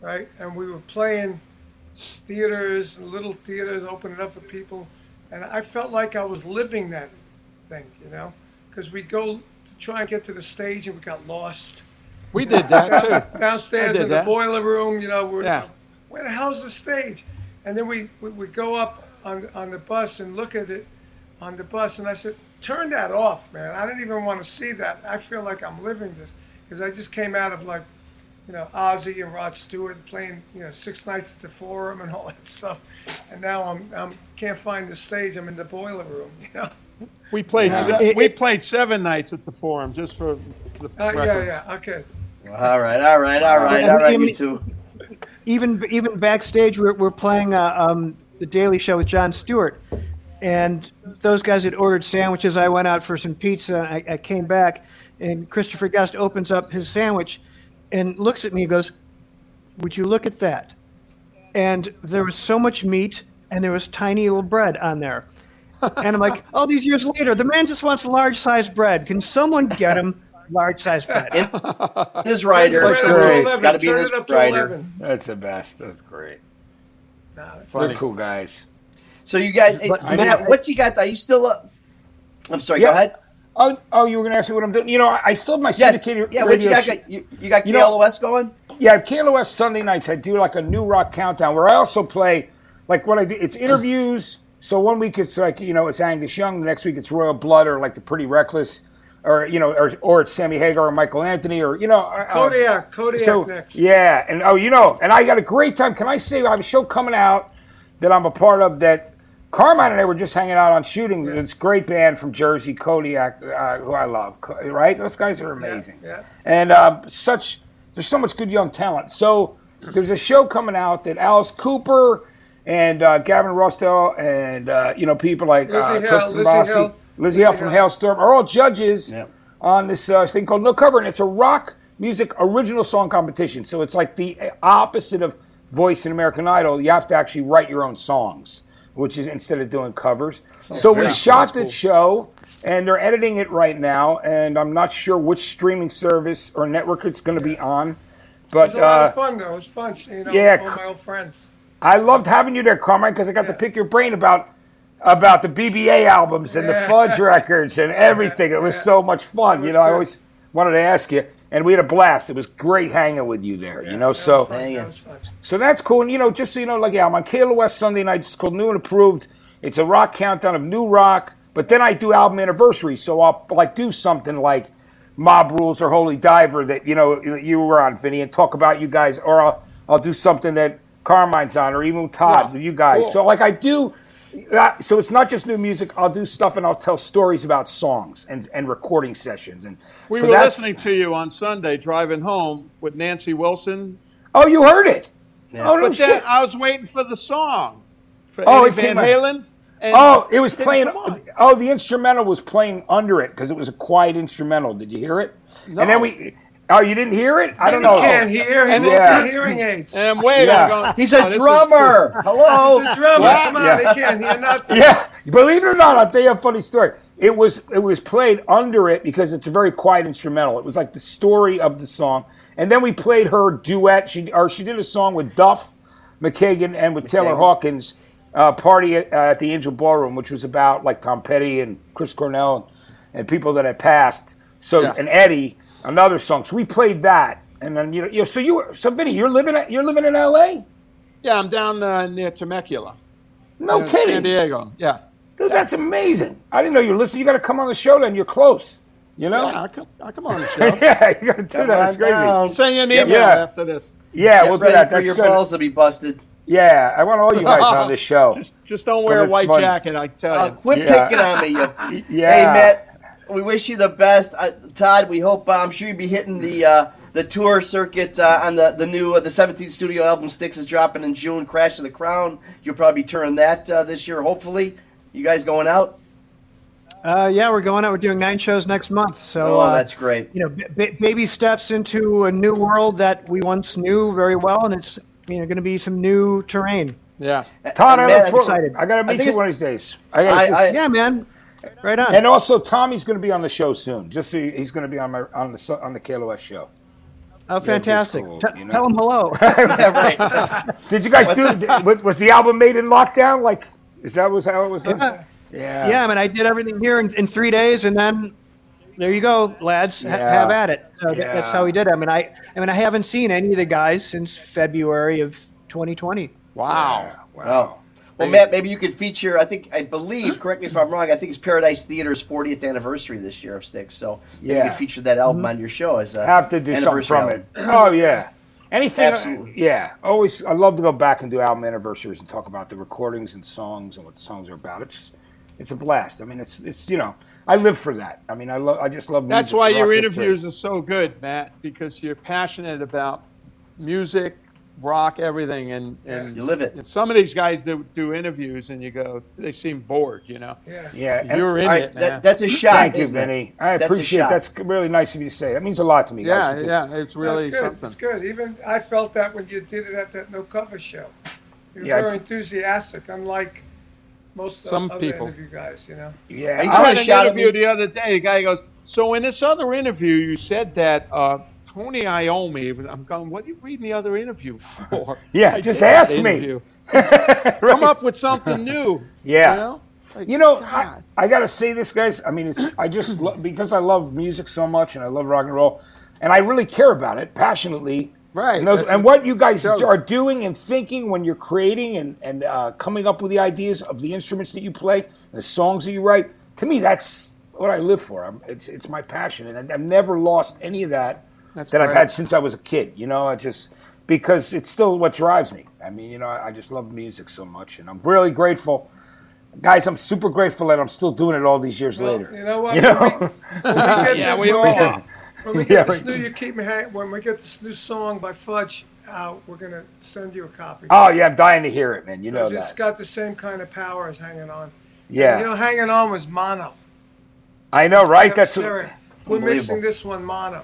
right? And we were playing theaters, little theaters, opening up for people, and I felt like I was living that thing, you know, because we go to try and get to the stage and we got lost We did that too. downstairs I did in the that. boiler room. You know, we're, Yeah. where the hell's the stage? And then we, we, we go up on, on the bus and look at it on the bus. And I said, turn that off, man. I didn't even want to see that. I feel like I'm living this because I just came out of like, you know, Ozzy and Rod Stewart playing, you know, six nights at the Forum and all that stuff. And now I'm, I'm can't find the stage. I'm in the boiler room, you know. We played. Yeah. Se- It- we played seven nights at the Forum just for, for the Uh, yeah, yeah, okay. all right, all right, all right, all right, I mean- you two. even even backstage, we're, we're playing uh, um, the Daily Show with Jon Stewart, and those guys had ordered sandwiches. I went out for some pizza. I, I came back, and Christopher Guest opens up his sandwich, and looks at me and goes, "Would you look at that?" And there was so much meat, and there was tiny little bread on there. And I'm like, all these years later, the man just wants large size bread. Can someone get him large size bread? His writer. That's great. It's got to be turn this it writer. That's the best. That's great. Nah, that's They're cool guys. So you guys, hey, But- Matt, what you got? Are you still up? I'm sorry. Yeah. Go ahead. Oh, oh, you were going to ask me what I'm doing. You know, I I still have my Yes. syndicated Yeah. What you radio got? sh- got- You, you got You know- KLOS going? Yeah, I have KLOS Sunday nights. I do like a new rock countdown where I also play, like what I do. It's interviews. So one week it's like you know it's Angus Young. The next week it's Royal Blood or like the Pretty Reckless, or you know, or, or it's Sammy Hagar or Michael Anthony or you know. uh, Kodiak, Kodiak so next. yeah, and oh, you know, and I got a great time. Can I say I have a show coming out that I'm a part of that. Carmine and I were just hanging out on shooting. This great band from Jersey, Kodiak, uh, who I love. Right, those guys are amazing. yeah. And um, such, there's so much good young talent. So there's a show coming out that Alice Cooper and uh, Gavin Rossdale and uh, you know people like Lizzie uh, Hill, Lizzie Rossi, Hill. Lizzie Hill Lizzie from Halestorm are all judges Yep. on this uh, thing called No Cover, and it's a rock music original song competition. So it's like the opposite of Voice and American Idol. You have to actually write your own songs, which is instead of doing covers. so we fair. shot the show, and they're editing it right now, and I'm not sure which streaming service or network it's going to be on. But It was a lot uh, of fun, though. It was fun. You know, yeah, all my old friends. I loved having you there, Carmine, because I got to pick your brain about about the BBA albums and the Fudge records and everything. It was Yeah. so much fun. You was know, I always wanted to ask you, and we had a blast. It was great hanging with you there. you know, That so was fun. That was fun. so that's cool. And you know, just so you know, like yeah, I'm on KLOS Sunday nights. It's called New and Approved. It's a rock countdown of new rock. But then I do album anniversaries, so I'll like do something like Mob Rules or Holy Diver that you know you were on, Vinny, and talk about you guys, or I'll I'll do something that Carmine's on, or even Todd, Yeah. you guys. Cool. So like I do. That- So it's not just new music. I'll do stuff and I'll tell stories about songs and, and recording sessions. And We so were listening to you on Sunday driving home with Nancy Wilson. Oh, you heard it? Oh no But then shit! I was waiting for the song. For Oh, Eddie it Van came. Halen. And Oh, it was playing. Oh, the instrumental was playing under it because it was a quiet instrumental. Did you hear it? And then we. Oh, you didn't hear it? I don't He know. can't hear. He And- broke Yeah. hearing aids. And I'm waiting. Yeah. I'm going, He's oh, a this is drummer. Hello. He's a drummer. Yeah. Come on, Yeah. he can't hear nothing. Yeah, believe it or not, I'll tell you a funny story. It was it was played under it because it's a very quiet instrumental. It was like the story of the song, and then we played her duet. She or she did a song with Duff McKagan and with Taylor Hawkins, uh, party at, uh, at the Angel Ballroom, which was about like Tom Petty and Chris Cornell and, and people that had passed. So Yeah. and Eddie, another song. So we played that, and then you know, you know so you were so Vinny, you're living at, you're living in L.A. Yeah, I'm down uh, near Temecula. No in kidding. San Diego. Yeah. Dude, that's amazing. I didn't know you were listening. You got to come on the show then. You're close. You know? Yeah, I come, I come on the show. Yeah, you got to do Come that. on It's crazy. down. Send you an email Yeah. after this. Yeah, Get we'll do ready that. for That's your good. balls to be busted. Yeah, I want all you guys on this show. Just just don't wear a white fun. jacket, I tell Uh, you. quit Yeah. picking on me, you. Yeah. Hey, Matt, we wish you the best. Uh, Todd, we hope, uh, I'm sure you'll be hitting the uh, the tour circuit uh, on the, the new, uh, the 17th studio album, Styx, is dropping in June, Crash of the Crown. You'll probably be touring that uh, this year, hopefully. You guys going out? Uh, yeah, we're going out. We're doing nine shows next month. So Oh, uh, that's great. you know, b- b- baby steps into a new world that we once knew very well, and it's you know going to be some new terrain. Yeah. Todd, I'm excited. I got to meet think you it's- one of these days. I gotta I- just- I- Yeah, man. Right on. and also, Tommy's going to be on the show soon. Just so he's going to be on my on the on the KLOS show. oh, fantastic. cool, T- you know? Tell him hello. Yeah, right. Did you guys do? did- was the album made in lockdown? Like, is that was how it was done? Yeah. Yeah. yeah, I mean, I did everything here in, in three days, and then there you go, lads. Ha- Yeah. have at it. So that- That's how we did. it. I mean, I I mean, I haven't seen any of the guys since February of 2020. Wow. Wow. Oh. Well, Matt, maybe you could feature. I think, I believe. Correct me if I'm wrong. I think it's Paradise Theater's 40th anniversary this year of Styx. So maybe you Yeah. could feature that album mm-hmm. on your show as a Have to do something from album. it. Oh yeah. Anything? Absolutely. Yeah. Always. I love to go back and do album anniversaries and talk about the recordings and songs and what the songs are about. It's it's a blast. I mean, it's it's you know. I live for that. I mean, I love. I just love. That's why rock your history. interviews are so good, Matt, because you're passionate about music, rock, everything, and, and You live it. and some of these guys do, do interviews, and you go, they seem bored, you know. Yeah. Yeah. You're in All right, it, that, that's a shot. Thank you, isn't? Vinny. I That's appreciate shot. That's really nice of you to say. That means a lot to me, yeah, guys. yeah, it's really That's good. something. It's good. Even I felt that when you did it at that no cover show. You were Yeah, I- very enthusiastic, unlike most Some of other people. interview guys. You know. Yeah. you I trying had to an at interview me? the other day. The guy goes, "So in this other interview, you said that uh, Tony Iommi." I'm going, "What are you reading the other interview for?" Yeah, I just ask me. interview. Come up with something new. Yeah. You know, Like, You know, I. I got to say this, guys. I mean, it's I just lo- because I love music so much and I love rock and roll, and I really care about it passionately. Right, And, those, and what what you guys shows. are doing and thinking when you're creating and and uh, coming up with the ideas of the instruments that you play, the songs that you write. To me, that's what I live for. I'm, it's it's my passion, and I've never lost any of that That's that I've had since I was a kid. You know, I just because it's still what drives me. I mean, you know, I, I just love music so much, and I'm really grateful guys, I'm super grateful that I'm still doing it all these years Well, later. you know what? You When know? we- when we get Yeah, we all are. When we Yeah, get this right. new, you keep me hang, When we get this new song by Fudge out, we're gonna send you a copy. Oh yeah, I'm dying to hear it, man. You know Because it's that. got the same kind of power as Hanging On. Yeah, You know, Hanging On was mono. I know, right? That's stereo. We're missing this one mono.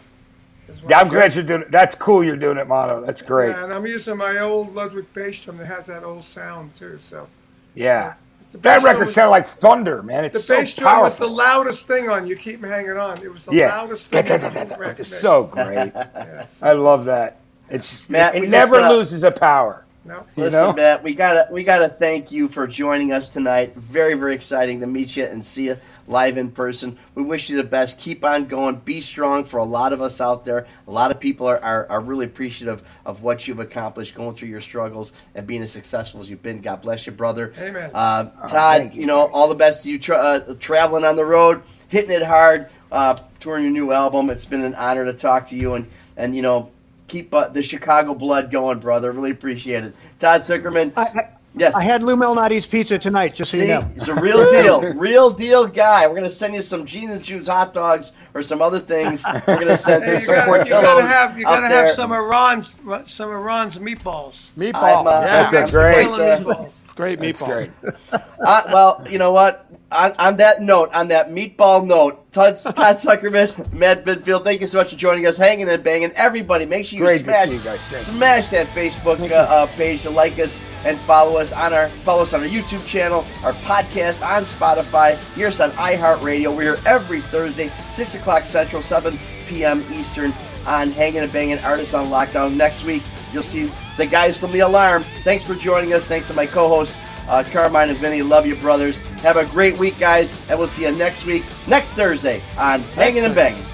Is what yeah. I'm I'm glad you're doing it. That's cool. You're doing it, mono. That's great. Yeah, and I'm using my old Ludwig bass drum that has that old sound too. So Yeah, the that record was- sounded like thunder, man. It's The so bass drum was the loudest thing on "You Keep Hanging On." It was the Yeah, loudest thing. on it's so great. Yes. I love that. It's just, Matt, it never just, uh, loses a power. No. You Listen, know? Matt, we gotta we gotta thank you for joining us tonight. Very very exciting to meet you and see you live in person. We wish you the best. Keep on going. Be strong. For a lot of us out there, a lot of people are, are, are really appreciative of what you've accomplished, going through your struggles and being as successful as you've been. God bless you, brother. Amen. Uh, Todd, Oh, thank you, you know all the best to you. Tra- uh, traveling on the road, hitting it hard, uh, touring your new album. It's been an honor to talk to you and and you know keep uh, the Chicago blood going, brother. Really appreciate it. Todd Sucherman. I, I, Yes. I had Lou Malnati's pizza tonight, just so you know. he's a real deal, real deal guy. We're gonna send you some Gina's Juice hot dogs or some other things. We're gonna send you you some gotta, you gotta Portillo's have you out gotta there. have some of Ron's some of Ron's meatballs. Meatball. Uh, yeah, That's great. Uh, meatballs. great That's meatball. great. Uh, well, you know what? On, on that note, on that meatball note, Todd, Todd Sucherman, Matt Pinfield, thank you so much for joining us, hanging and banging. Everybody, make sure you Great smash, you guys. Thank you. smash that Facebook uh, uh, page to like us and follow us on our follow us on our YouTube channel, our podcast on Spotify. Hear us on iHeartRadio. We're here every Thursday, six o'clock Central, seven p.m. Eastern, on Hanging and Banging Artists on Lockdown. Next week, you'll see the guys from the Alarm. Thanks for joining us. Thanks to my co-hosts. Uh, Carmine and Vinny, love you, brothers. Have a great week, guys, and we'll see you next week, next Thursday on Hanging and Banging.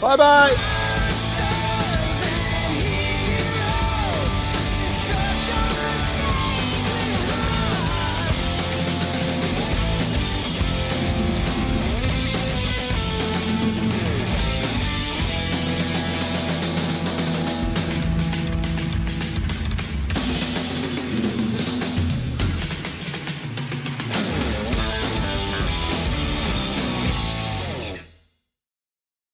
Bye bye.